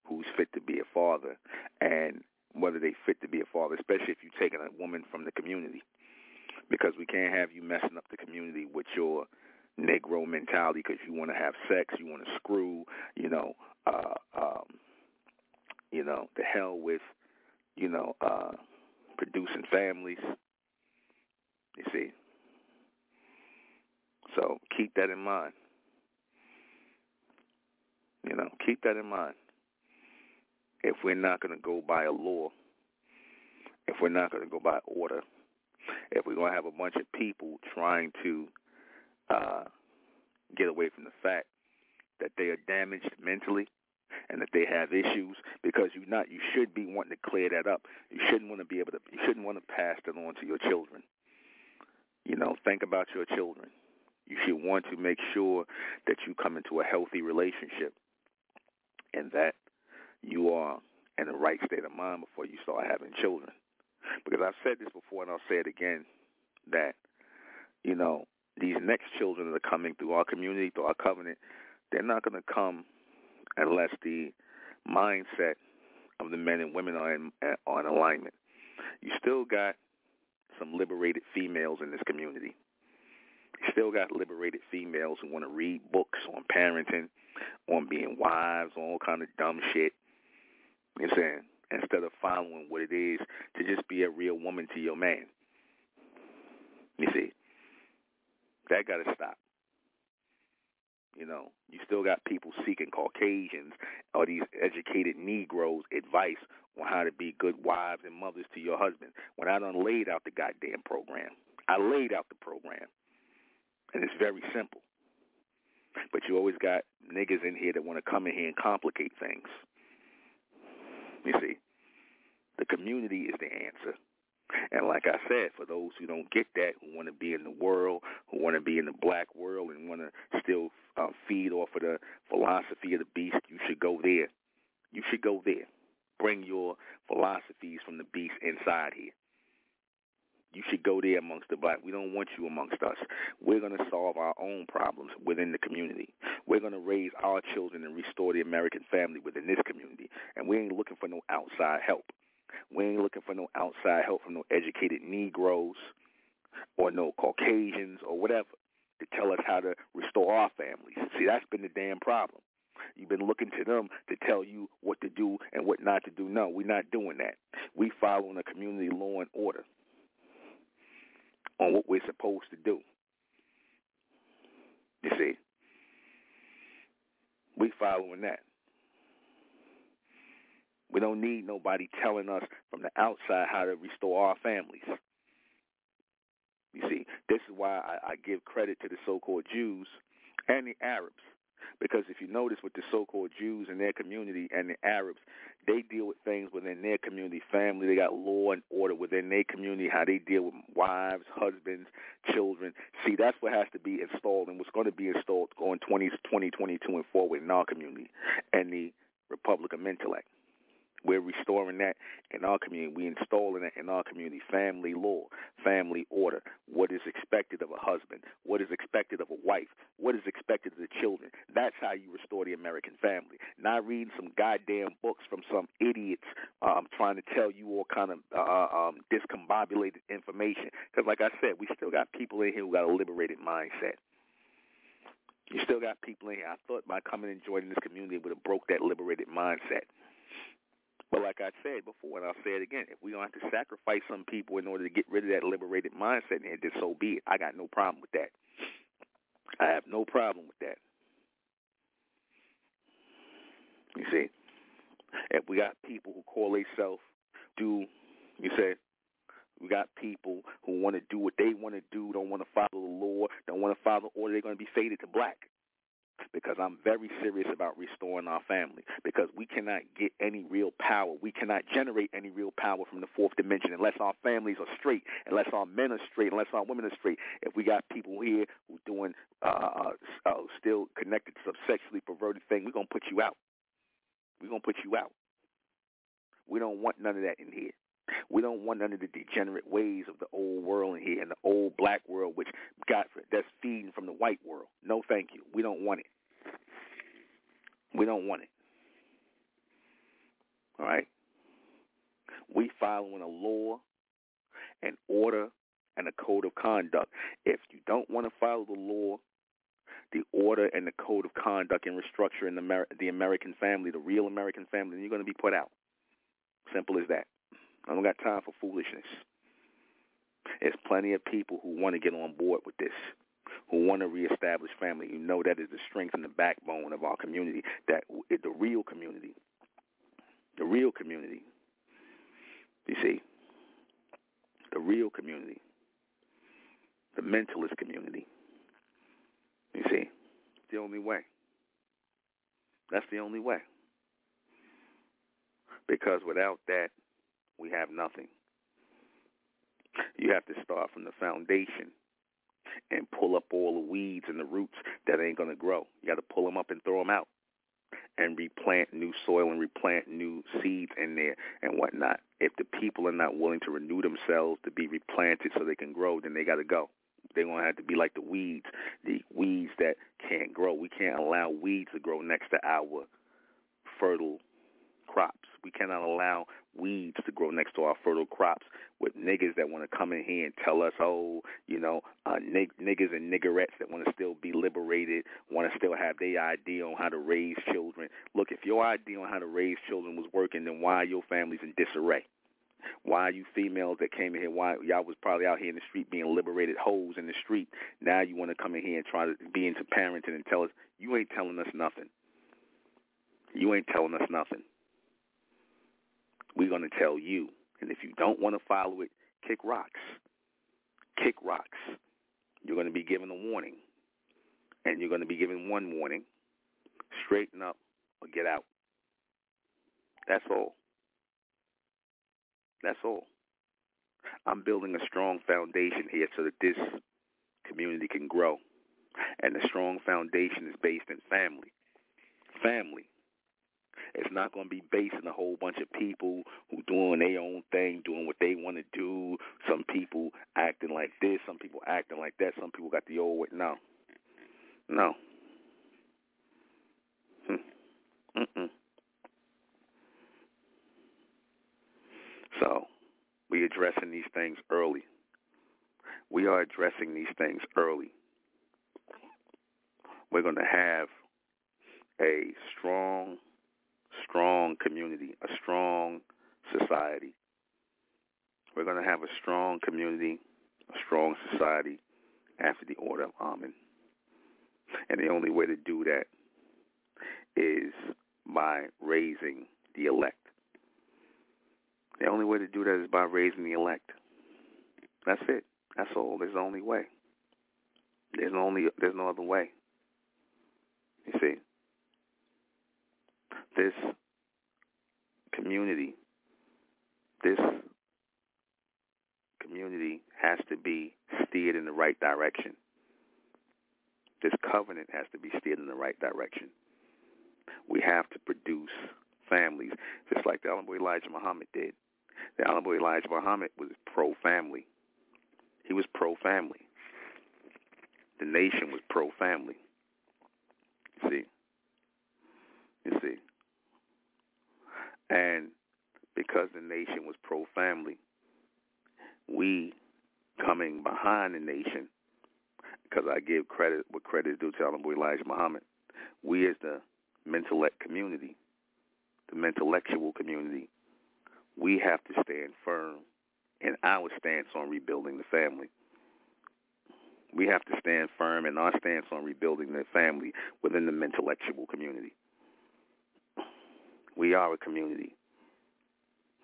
who's fit to be a father and whether they fit to be a father, especially if you're taking a woman from the community. Because we can't have you messing up the community with your Negro mentality because you want to have sex, you want to screw, you know, uh, um, you know, the hell with, you know, uh, producing families. You see, so keep that in mind. You know, keep that in mind. If we're not going to go by a law, if we're not going to go by order, if we're going to have a bunch of people trying to uh, get away from the fact that they are damaged mentally and that they have issues because you not you should be wanting to clear that up. You shouldn't want to be able to you shouldn't want to pass that on to your children. You know, think about your children. You should want to make sure that you come into a healthy relationship and that you are in the right state of mind before you start having children. Because I've said this before and I'll say it again that, you know, these next children that are coming through our community, through our covenant, they're not going to come unless the mindset of the men and women are in, are in alignment. You still got some liberated females in this community. You still got liberated females who want to read books on parenting, on being wives, on all kind of dumb shit. You know what I'm saying? Instead of following what it is to just be a real woman to your man. You see, that got to stop. You know, you still got people seeking Caucasians or these educated Negroes advice on how to be good wives and mothers to your husband. When I done laid out the goddamn program, I laid out the program, and it's very simple. But you always got niggas in here that want to come in here and complicate things. You see, the community is the answer. And like I said, for those who don't get that, who want to be in the world, who want to be in the black world and want to still uh, feed off of the philosophy of the beast, you should go there. You should go there. Bring your philosophies from the beast inside here. You should go there amongst the black. We don't want you amongst us. We're going to solve our own problems within the community. We're going to raise our children and restore the American family within this community. And we ain't looking for no outside help. We ain't looking for no outside help from no educated Negroes or no Caucasians or whatever to tell us how to restore our families. See, that's been the damn problem. You've been looking to them to tell you what to do and what not to do. No, we're not doing that. We following a community law and order on what we're supposed to do. You see, we following that. We don't need nobody telling us from the outside how to restore our families. You see, this is why I, I give credit to the so-called Jews and the Arabs. Because if you notice with the so-called Jews and their community and the Arabs, they deal with things within their community, family. They got law and order within their community, how they deal with wives, husbands, children. See, that's what has to be installed and what's going to be installed going 20, 2022 and forward in our community and the Republic of Mentellect We're restoring that in our community. We're installing it in our community. Family law, family order. What is expected of a husband? What is expected of a wife? What is expected of the children? That's how you restore the American family. Not reading some goddamn books from some idiots um, trying to tell you all kind of uh, um, discombobulated information. Because, like I said, we still got people in here who got a liberated mindset. You still got people in here. I thought by coming and joining this community would have broke that liberated mindset. But like I said before, and I'll say it again, if we don't have to sacrifice some people in order to get rid of that liberated mindset, then so be it. I got no problem with that. I have no problem with that. You see, if we got people who call themselves do, you say, we got people who want to do what they want to do, don't want to follow the law, don't want to follow order, they're going to be faded to black because I'm very serious about restoring our family because we cannot get any real power. We cannot generate any real power from the fourth dimension unless our families are straight, unless our men are straight, unless our women are straight. If we got people here who doing uh, uh, uh still connected to some sexually perverted thing, we're going to put you out. We're going to put you out. We don't want none of that in here. We don't want none of the degenerate ways of the old world in here and the old black world, which got that's feeding from the white world. No, thank you. We don't want it. We don't want it. All right. We following a law, an order, and a code of conduct. If you don't want to follow the law, the order, and the code of conduct and restructure in the, Amer- the American family, the real American family, then you're going to be put out. Simple as that. I don't got time for foolishness. There's plenty of people who want to get on board with this, who want to reestablish family. You know that is the strength and the backbone of our community, that the real community, the real community. You see, the real community, the Mentellect community. You see, it's the only way. That's the only way. Because without that, we have nothing. You have to start from the foundation and pull up all the weeds and the roots that ain't going to grow. You got to pull them up and throw them out and replant new soil and replant new seeds in there and whatnot. If the people are not willing to renew themselves to be replanted so they can grow, then they got to go. They're going to have to be like the weeds, the weeds that can't grow. We can't allow weeds to grow next to our fertile crops. We cannot allow weeds to grow next to our fertile crops with niggas that want to come in here and tell us, oh, you know, uh, nig- niggas and niggerettes that want to still be liberated, want to still have their idea on how to raise children. Look, if your idea on how to raise children was working, then why are your families in disarray? Why are you females that came in here? Why y'all was probably out here in the street being liberated hoes in the street? Now you want to come in here and try to be into parenting and tell us you ain't telling us nothing. You ain't telling us nothing. We're going to tell you. And if you don't want to follow it, kick rocks. Kick rocks. You're going to be given a warning. And you're going to be given one warning. Straighten up or get out. That's all. That's all. I'm building a strong foundation here so that this community can grow. And the strong foundation is based in family. Family. It's not going to be based on a whole bunch of people who doing their own thing, doing what they want to do. Some people acting like this, some people acting like that. Some people got the old way. No, no. Hmm. Mm-mm. So we addressing these things early. We are addressing these things early. We're going to have a strong strong community, a strong society. We're going to have a strong community, a strong society after the order of Amen. And the only way to do that is by raising the elect. The only way to do that is by raising the elect. That's it. That's all. There's the only way. There's only there's no other way. You see this community, this community has to be steered in the right direction. This covenant has to be steered in the right direction. We have to produce families, just like the Honorable Elijah Muhammad did. The Honorable Elijah Muhammad was pro-family. He was pro-family. The nation was pro-family. See? You see? And because the nation was pro-family, we coming behind the nation, because I give credit what credit is due to Honorable Elijah Muhammad, we as the mental community, the intellectual community, we have to stand firm in our stance on rebuilding the family. We have to stand firm in our stance on rebuilding the family within the intellectual community. We are a community.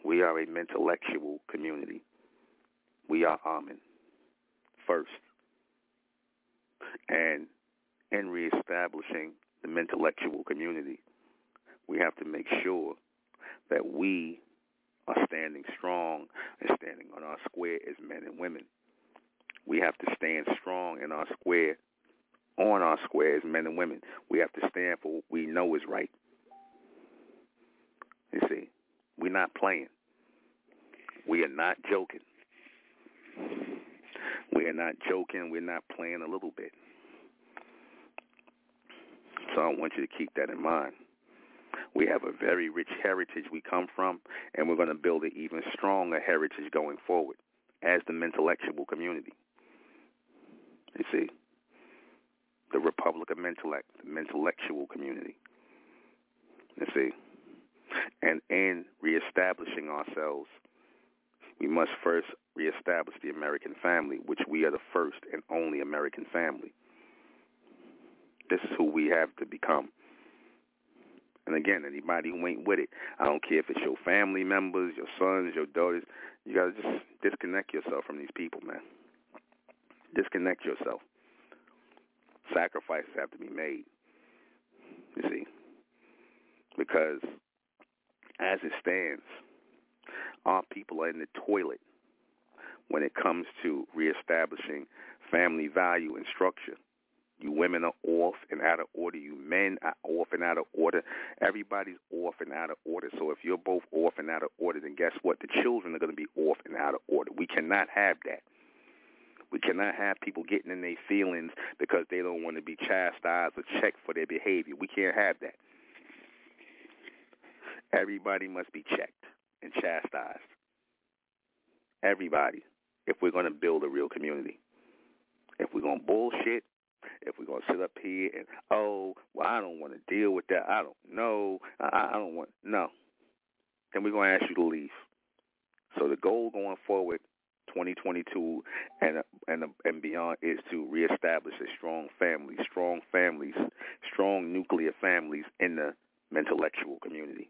We are a intellectual community. We are Amen first. And in reestablishing the intellectual community, we have to make sure that we are standing strong and standing on our square as men and women. We have to stand strong in our square, on our square as men and women. We have to stand for what we know is right. You see, we're not playing. We are not joking. We are not joking. We're not playing a little bit. So I want you to keep that in mind. We have a very rich heritage we come from, and we're going to build an even stronger heritage going forward as the intellectual community. You see, the Republic of Mentellect, the intellectual community. You see, and in reestablishing ourselves, we must first reestablish the American family, which we are the first and only American family. This is who we have to become. And again, anybody who ain't with it, I don't care if it's your family members, your sons, your daughters, you got to just disconnect yourself from these people, man. Disconnect yourself. Sacrifices have to be made, you see. Because as it stands, our people are in the toilet when it comes to reestablishing family value and structure. You women are off and out of order. You men are off and out of order. Everybody's off and out of order. So if you're both off and out of order, then guess what? The children are going to be off and out of order. We cannot have that. We cannot have people getting in their feelings because they don't want to be chastised or checked for their behavior. We can't have that. Everybody must be checked and chastised. Everybody, if we're going to build a real community. If we're going to bullshit, if we're going to sit up here and, oh, well, I don't want to deal with that. I don't know. I, I don't want, no. Then we're going to ask you to leave. So the goal going forward, 2022 and and and beyond, is to reestablish a strong family, strong families, strong nuclear families in the intellectual community.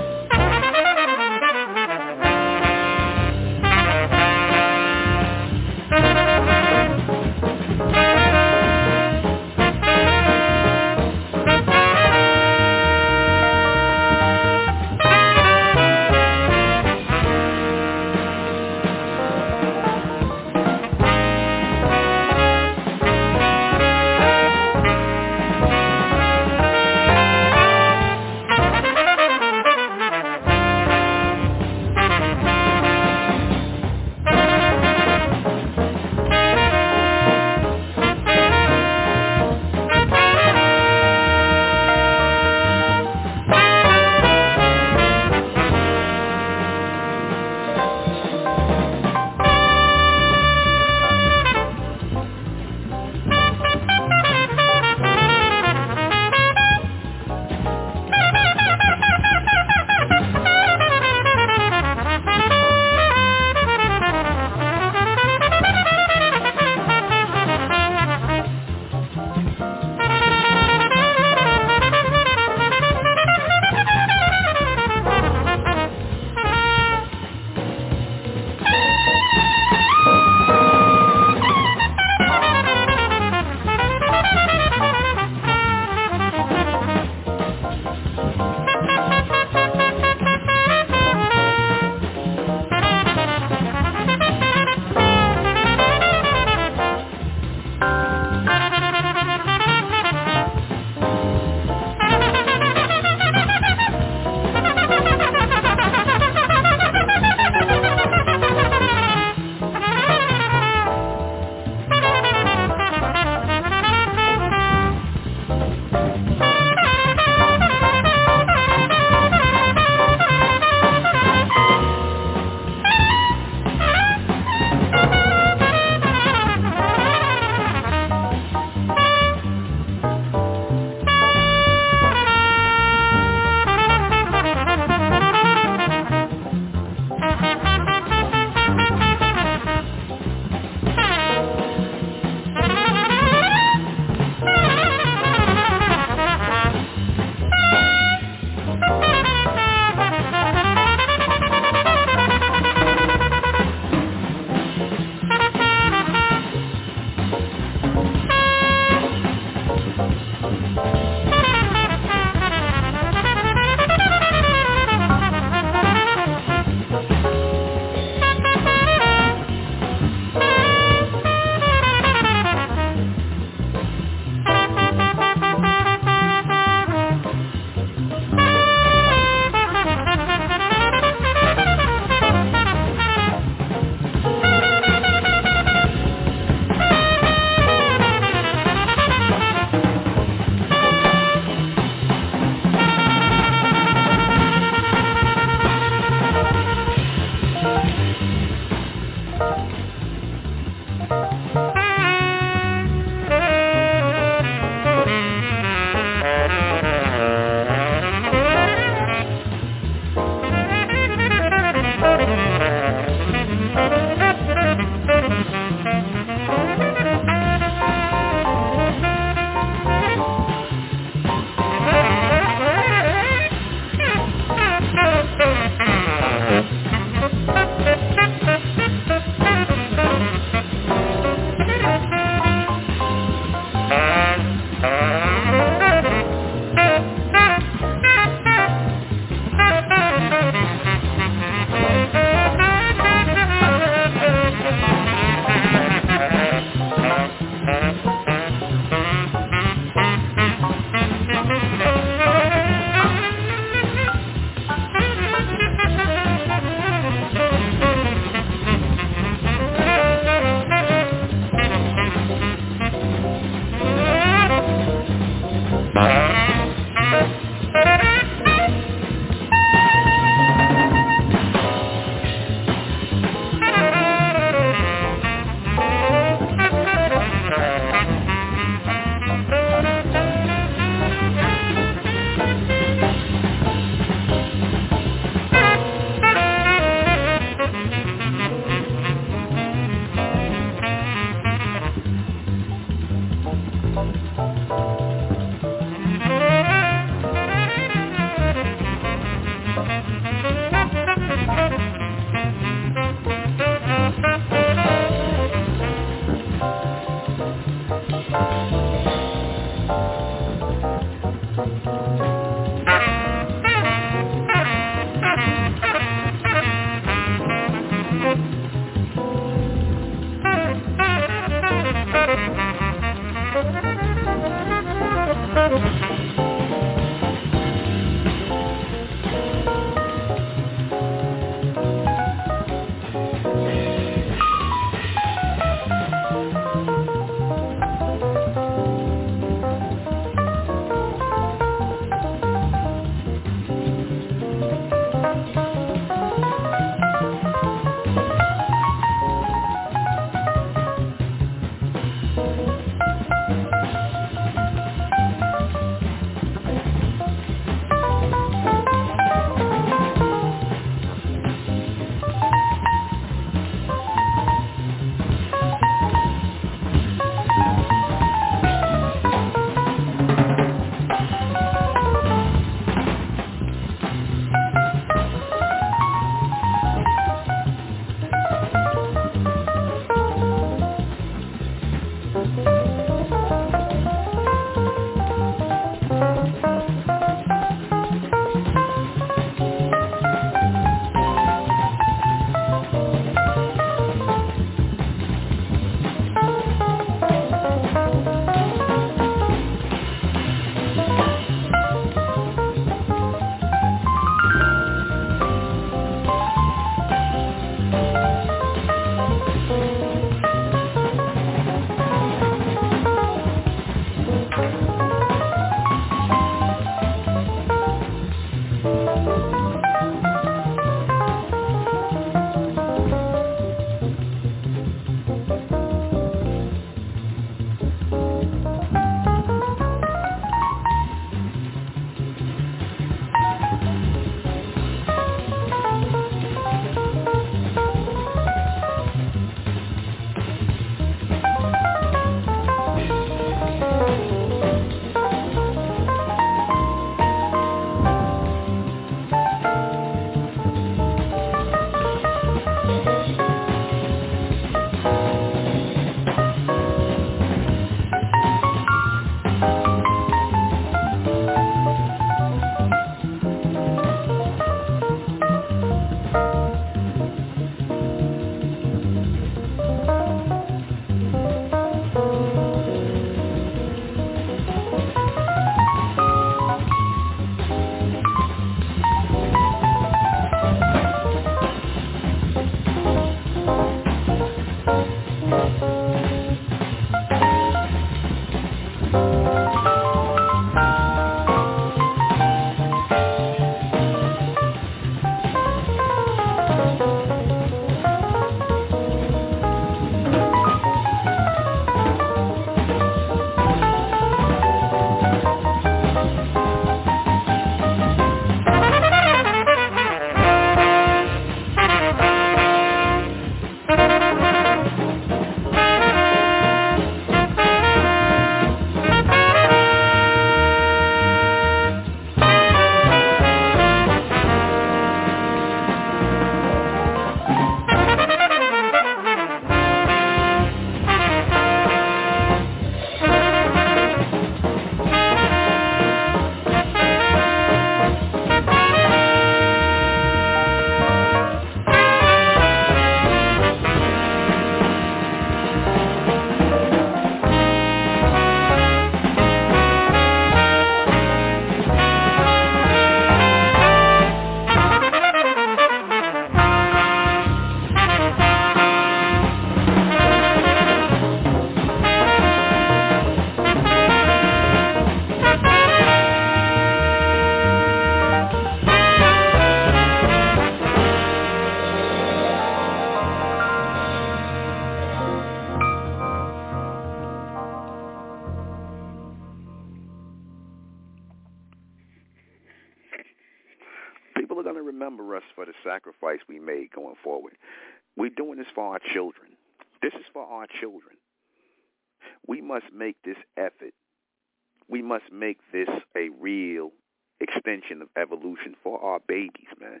Babies, man.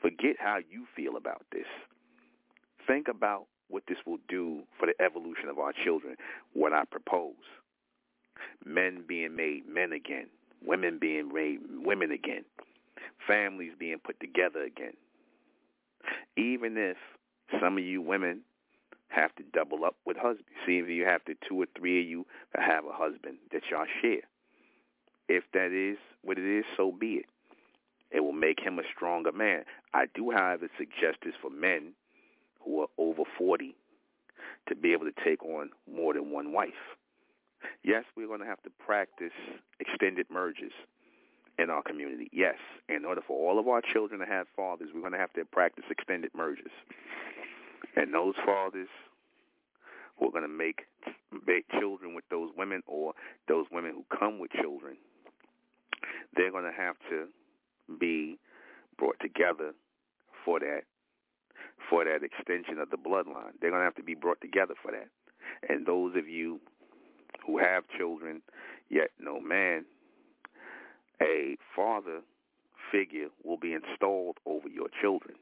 Forget how you feel about this. Think about what this will do for the evolution of our children, what I propose. Men being made men again, women being made women again, families being put together again. Even if some of you women have to double up with husbands. See if you have to two or three of you have a husband that y'all share. If that is what it is, so be it. It will make him a stronger man. I do, however, suggest this for men who are over 40 to be able to take on more than one wife. Yes, we're going to have to practice extended merges in our community. Yes, in order for all of our children to have fathers, we're going to have to practice extended merges. And those fathers who are going to make, children with those women or those women who come with children, they're going to have to be brought together for that for that extension of the bloodline. They're going to have to be brought together for that. And those of you who have children yet no man, a father figure will be installed over your children.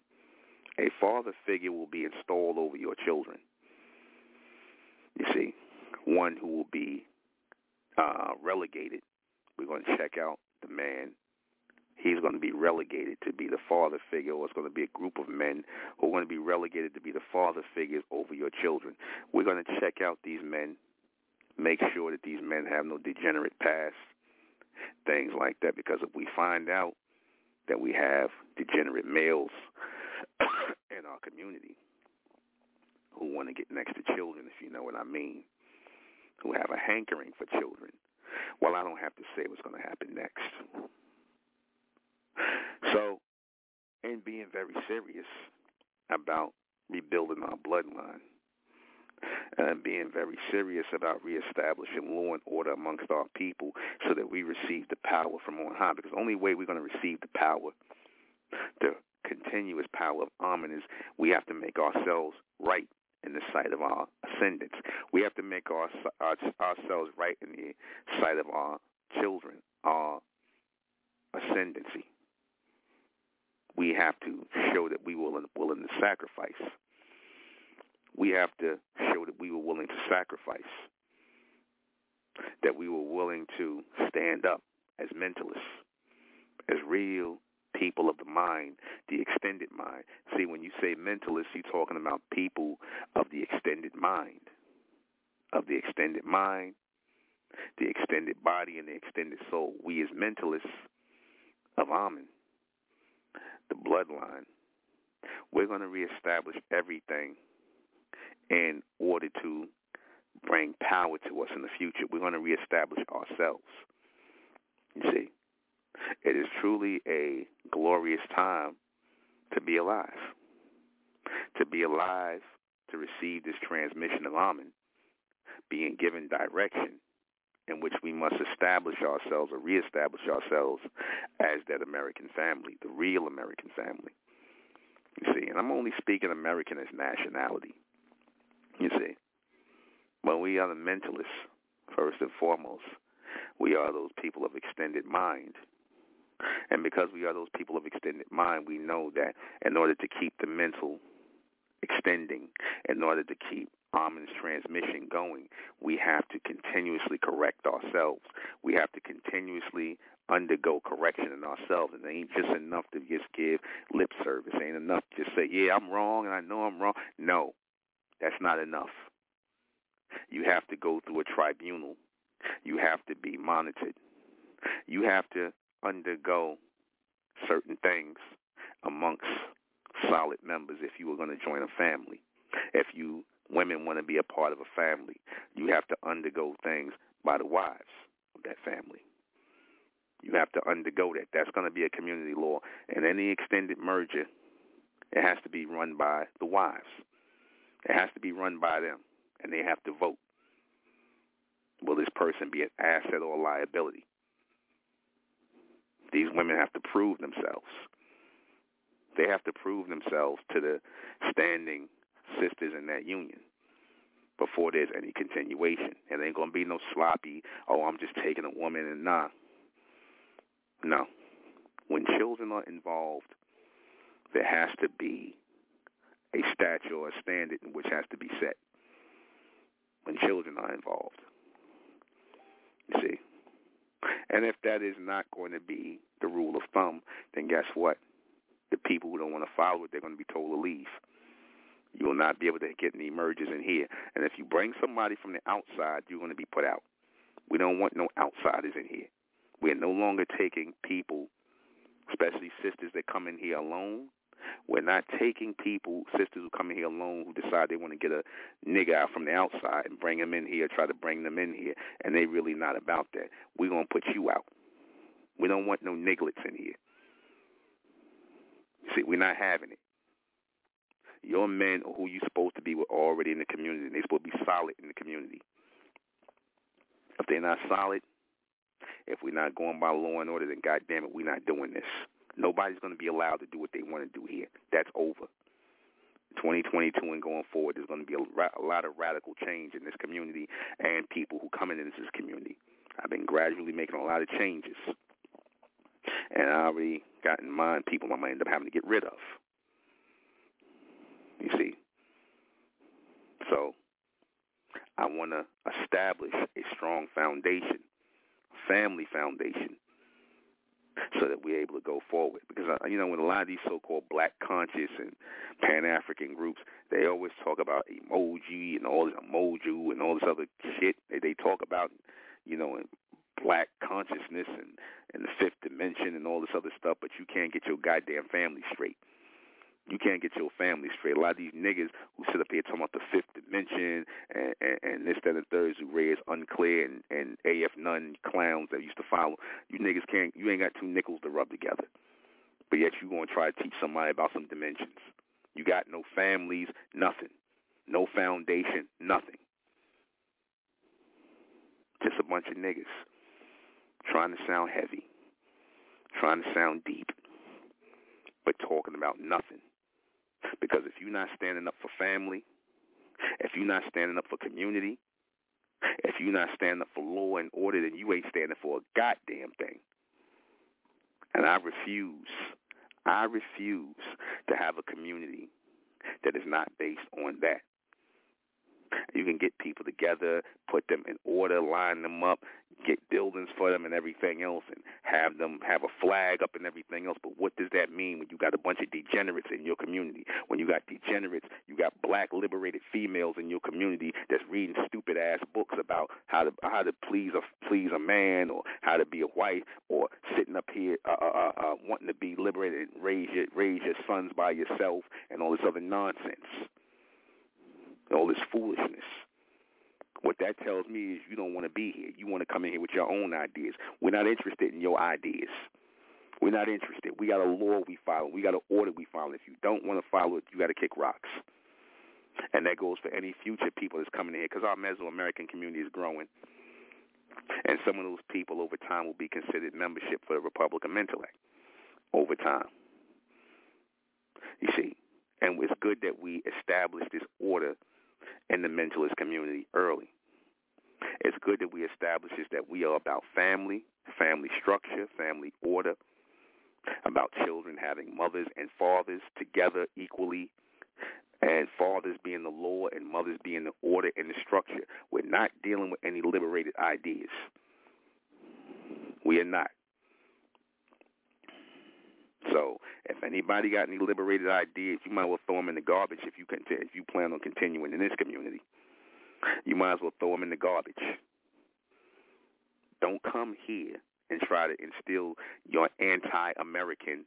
A father figure will be installed over your children. You see, one who will be uh, relegated. We're going to check out the man he's going to be relegated to be the father figure, or it's going to be a group of men who are going to be relegated to be the father figures over your children. We're going to check out these men, make sure that these men have no degenerate past, things like that, because if we find out that we have degenerate males in our community who want to get next to children, if you know what I mean, who have a hankering for children, well, I don't have to say what's going to happen next. So, and being very serious about rebuilding our bloodline and being very serious about reestablishing law and order amongst our people so that we receive the power from on high. Because the only way we're going to receive the power, the continuous power of Amen, is we have to make ourselves right in the sight of our ascendants. We have to make our, our, ourselves right in the sight of our children, our ascendancy we have to show that we were willing to sacrifice. We have to show that we were willing to sacrifice, that we were willing to stand up as mentalists, as real people of the mind, the extended mind. See, when you say mentalists, you're talking about people of the extended mind, of the extended mind, the extended body, and the extended soul. We as mentalists of Amen the bloodline, we're going to reestablish everything in order to bring power to us in the future. We're going to reestablish ourselves. You see, it is truly a glorious time to be alive. To be alive, to receive this transmission of Amen, being given direction in which we must establish ourselves or reestablish ourselves as that American family, the real American family. You see, and I'm only speaking American as nationality. You see, but we are the mentalists first and foremost. We are those people of extended mind. And because we are those people of extended mind, we know that in order to keep the mental extending, in order to keep Amen's transmission going, we have to continuously correct ourselves. We have to continuously undergo correction in ourselves. And it ain't just enough to just give lip service. It ain't enough to just say, yeah, I'm wrong and I know I'm wrong. No, that's not enough. You have to go through a tribunal. You have to be monitored. You have to undergo certain things amongst solid members if you were going to join a family. If you women want to be a part of a family, you have to undergo things by the wives of that family. You have to undergo that. That's going to be a community law. And any extended merger, it has to be run by the wives. It has to be run by them, and they have to vote. Will this person be an asset or a liability? These women have to prove themselves. They have to prove themselves to the standing sisters in that union before there's any continuation. There ain't gonna be no sloppy, oh, I'm just taking a woman and nah. No. When children are involved, there has to be a statute or a standard which has to be set when children are involved. You see? And if that is not going to be the rule of thumb, then guess what? The people who don't want to follow it, they're going to be told to leave. You will not be able to get any mergers in here. And if you bring somebody from the outside, you're going to be put out. We don't want no outsiders in here. We're no longer taking people, especially sisters that come in here alone. We're not taking people, sisters who come in here alone, who decide they want to get a nigga out from the outside and bring them in here, try to bring them in here, and they really not about that. We're going to put you out. We don't want no nigglets in here. See, we're not having it. Your men who you're supposed to be were already in the community. They're supposed to be solid in the community. If they're not solid, if we're not going by law and order, then goddamn it, we're not doing this. Nobody's going to be allowed to do what they want to do here. That's over. 2022 and going forward, there's going to be a, ra- a lot of radical change in this community and people who come into this community. I've been gradually making a lot of changes. And I already got in mind people I might end up having to get rid of. You see? So I want to establish a strong foundation, family foundation, so that we're able to go forward. Because, uh, you know, when a lot of these so-called black conscious and Pan-African groups, they always talk about emoji and all this emoji and all this other shit. They, they talk about, you know, black consciousness and, and the fifth dimension and all this other stuff, but you can't get your goddamn family straight. You can't get your family straight. A lot of these niggas who sit up here talking about the fifth dimension and, and, and this, that, and third, who raise unclear and, and AF none clowns that used to follow. You niggas can't. You ain't got two nickels to rub together. But yet you gonna try to teach somebody about some dimensions. You got no families, nothing, no foundation, nothing. Just a bunch of niggas trying to sound heavy, trying to sound deep, but talking about nothing. Because if you're not standing up for family, if you're not standing up for community, if you're not standing up for law and order, then you ain't standing for a goddamn thing. And I refuse, I refuse to have a community that is not based on that. You can get people together, put them in order, line them up, get buildings for them and everything else and have them have a flag up and everything else. But what does that mean when you got a bunch of degenerates in your community? When you got degenerates, you got black liberated females in your community that's reading stupid ass books about how to how to please a please a man or how to be a wife or sitting up here uh, uh, uh, uh wanting to be liberated and raise your raise your sons by yourself and all this other nonsense, all this foolishness. What that tells me is you don't want to be here. You want to come in here with your own ideas. We're not interested in your ideas. We're not interested. We got a law we follow. We got an order we follow. If you don't want to follow it, you got to kick rocks. And that goes for any future people that's coming in here because our Mesoamerican community is growing. And some of those people over time will be considered membership for the Republican Mentellect over time. You see, and it's good that we establish this order in the mentalist community early. It's good that we establish that we are about family, family structure, family order, about children having mothers and fathers together equally, and fathers being the law and mothers being the order and the structure. We're not dealing with any liberated ideas. We are not. So if anybody got any liberated ideas, you might as well throw them in the garbage if you can, if you plan on continuing in this community. You might as well throw them in the garbage. Don't come here and try to instill your anti-American,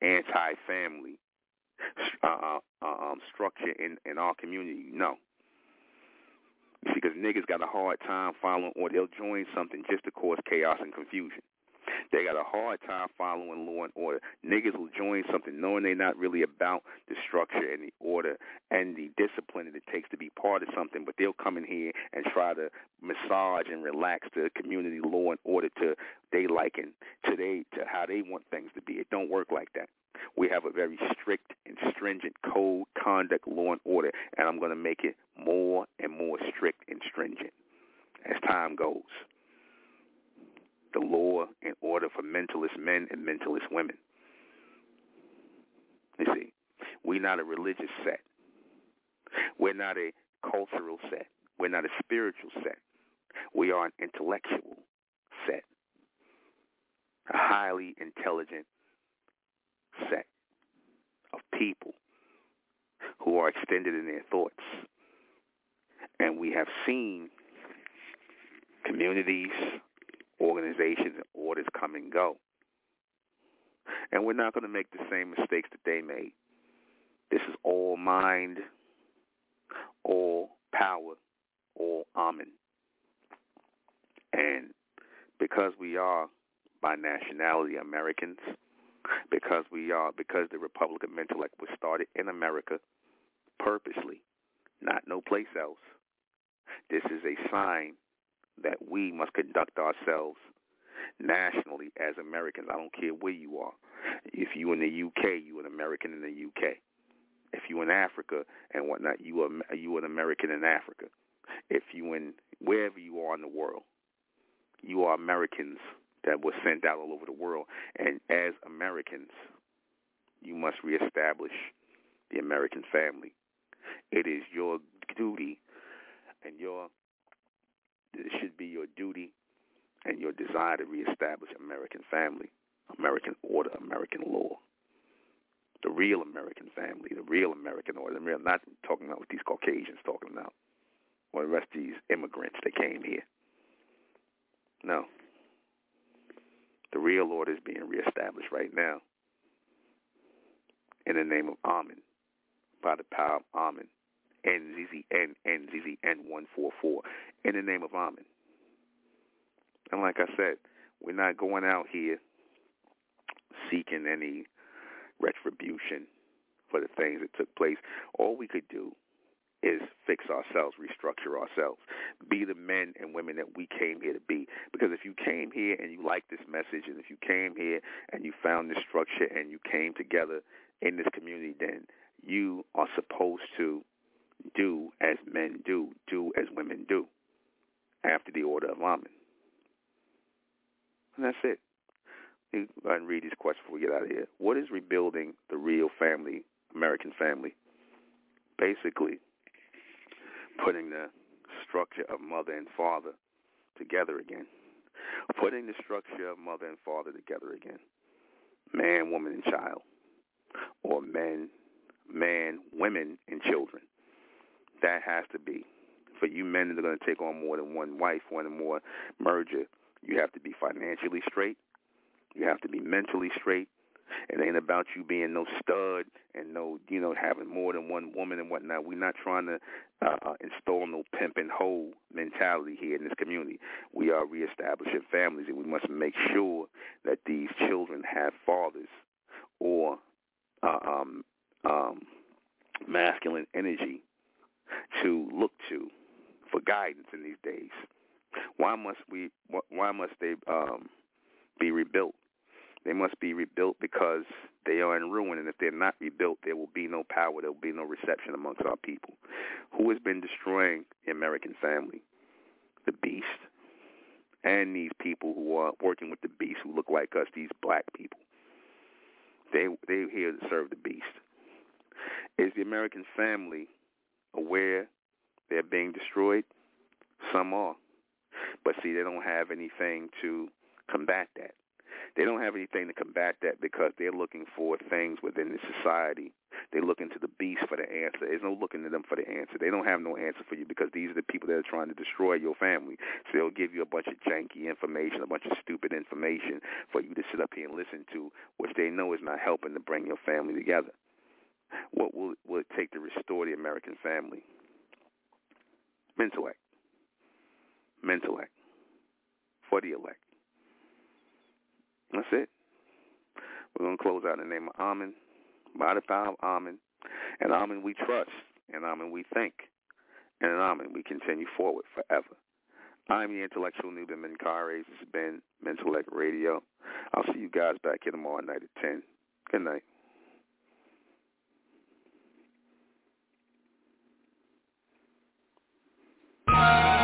anti-family uh, uh, um, structure in, in our community. No. Because niggas got a hard time following or they'll join something just to cause chaos and confusion. They got a hard time following law and order. Niggas will join something knowing they're not really about the structure and the order and the discipline that it takes to be part of something, but they'll come in here and try to massage and relax the community law and order to they liking to they to how they want things to be. It don't work like that. We have a very strict and stringent code, conduct, law and order, and I'm going to make it more and more strict and stringent as time goes the law and order for mentalist men and mentalist women. You see, we're not a religious set. We're not a cultural set. We're not a spiritual set. We are an intellectual set, a highly intelligent set of people who are extended in their thoughts. And we have seen communities, organizations and orders come and go. And we're not going to make the same mistakes that they made. This is all mind, all power, all Amen. And because we are by nationality Americans, because we are because the Republic of Mentellect was started in America purposely, not no place else. This is a sign that we must conduct ourselves nationally as Americans. I don't care where you are. If you're in the UK, you're an American in the UK. If you're in Africa and whatnot, you are you an American in Africa. If you in wherever you are in the world, you are Americans that were sent out all over the world. And as Americans, you must reestablish the American family. It is your duty and your it should be your duty and your desire to reestablish American family, American order, American law. The real American family, the real American order. Real, not talking about what these Caucasians talking about, or the rest of these immigrants that came here. No. The real order is being reestablished right now in the name of Amen, by the power of Amen. NZZN, NZZN144, in the name of Amen. And like I said, we're not going out here seeking any retribution for the things that took place. All we could do is fix ourselves, restructure ourselves, be the men and women that we came here to be. Because if you came here and you like this message, and if you came here and you found this structure and you came together in this community, then you are supposed to do as men do, do as women do, after the order of Amen. And that's it. Me go ahead and read these questions before we get out of here. What is rebuilding the real family, American family? Basically, putting the structure of mother and father together again. Putting the structure of mother and father together again. Man, woman, and child. Or men, man, women, and children. That has to be. For you men that are going to take on more than one wife, one or more merger, you have to be financially straight. You have to be mentally straight. It ain't about you being no stud and no, you know, having more than one woman and whatnot. We're not trying to uh, install no pimp and hoe mentality here in this community. We are reestablishing families, and we must make sure that these children have fathers or uh, um, um, masculine energy to look to for guidance in these days. Why must we? Why must they um, be rebuilt? They must be rebuilt because they are in ruin, and if they're not rebuilt, there will be no power. There will be no reception amongst our people. Who has been destroying the American family? The beast, and these people who are working with the beast, who look like us, these black people. They they here to serve the beast. Is the American family aware they're being destroyed? Some are. But see, they don't have anything to combat that. They don't have anything to combat that because they're looking for things within the society. They're looking to the beast for the answer. There's no looking to them for the answer. They don't have no answer for you because these are the people that are trying to destroy your family. So they'll give you a bunch of janky information, a bunch of stupid information for you to sit up here and listen to, which they know is not helping to bring your family together. What will, will it take to restore the American family? Mental act for the elect. That's it. We're going to close out in the name of Amen, by the power of Amen. And Amen we trust, and Amen we think, and Amen we continue forward forever. I'm the intellectual Nuben Menkarayzz. This has been Mentellect Radio. I'll see you guys back here tomorrow night at 10. Good night. Christmas.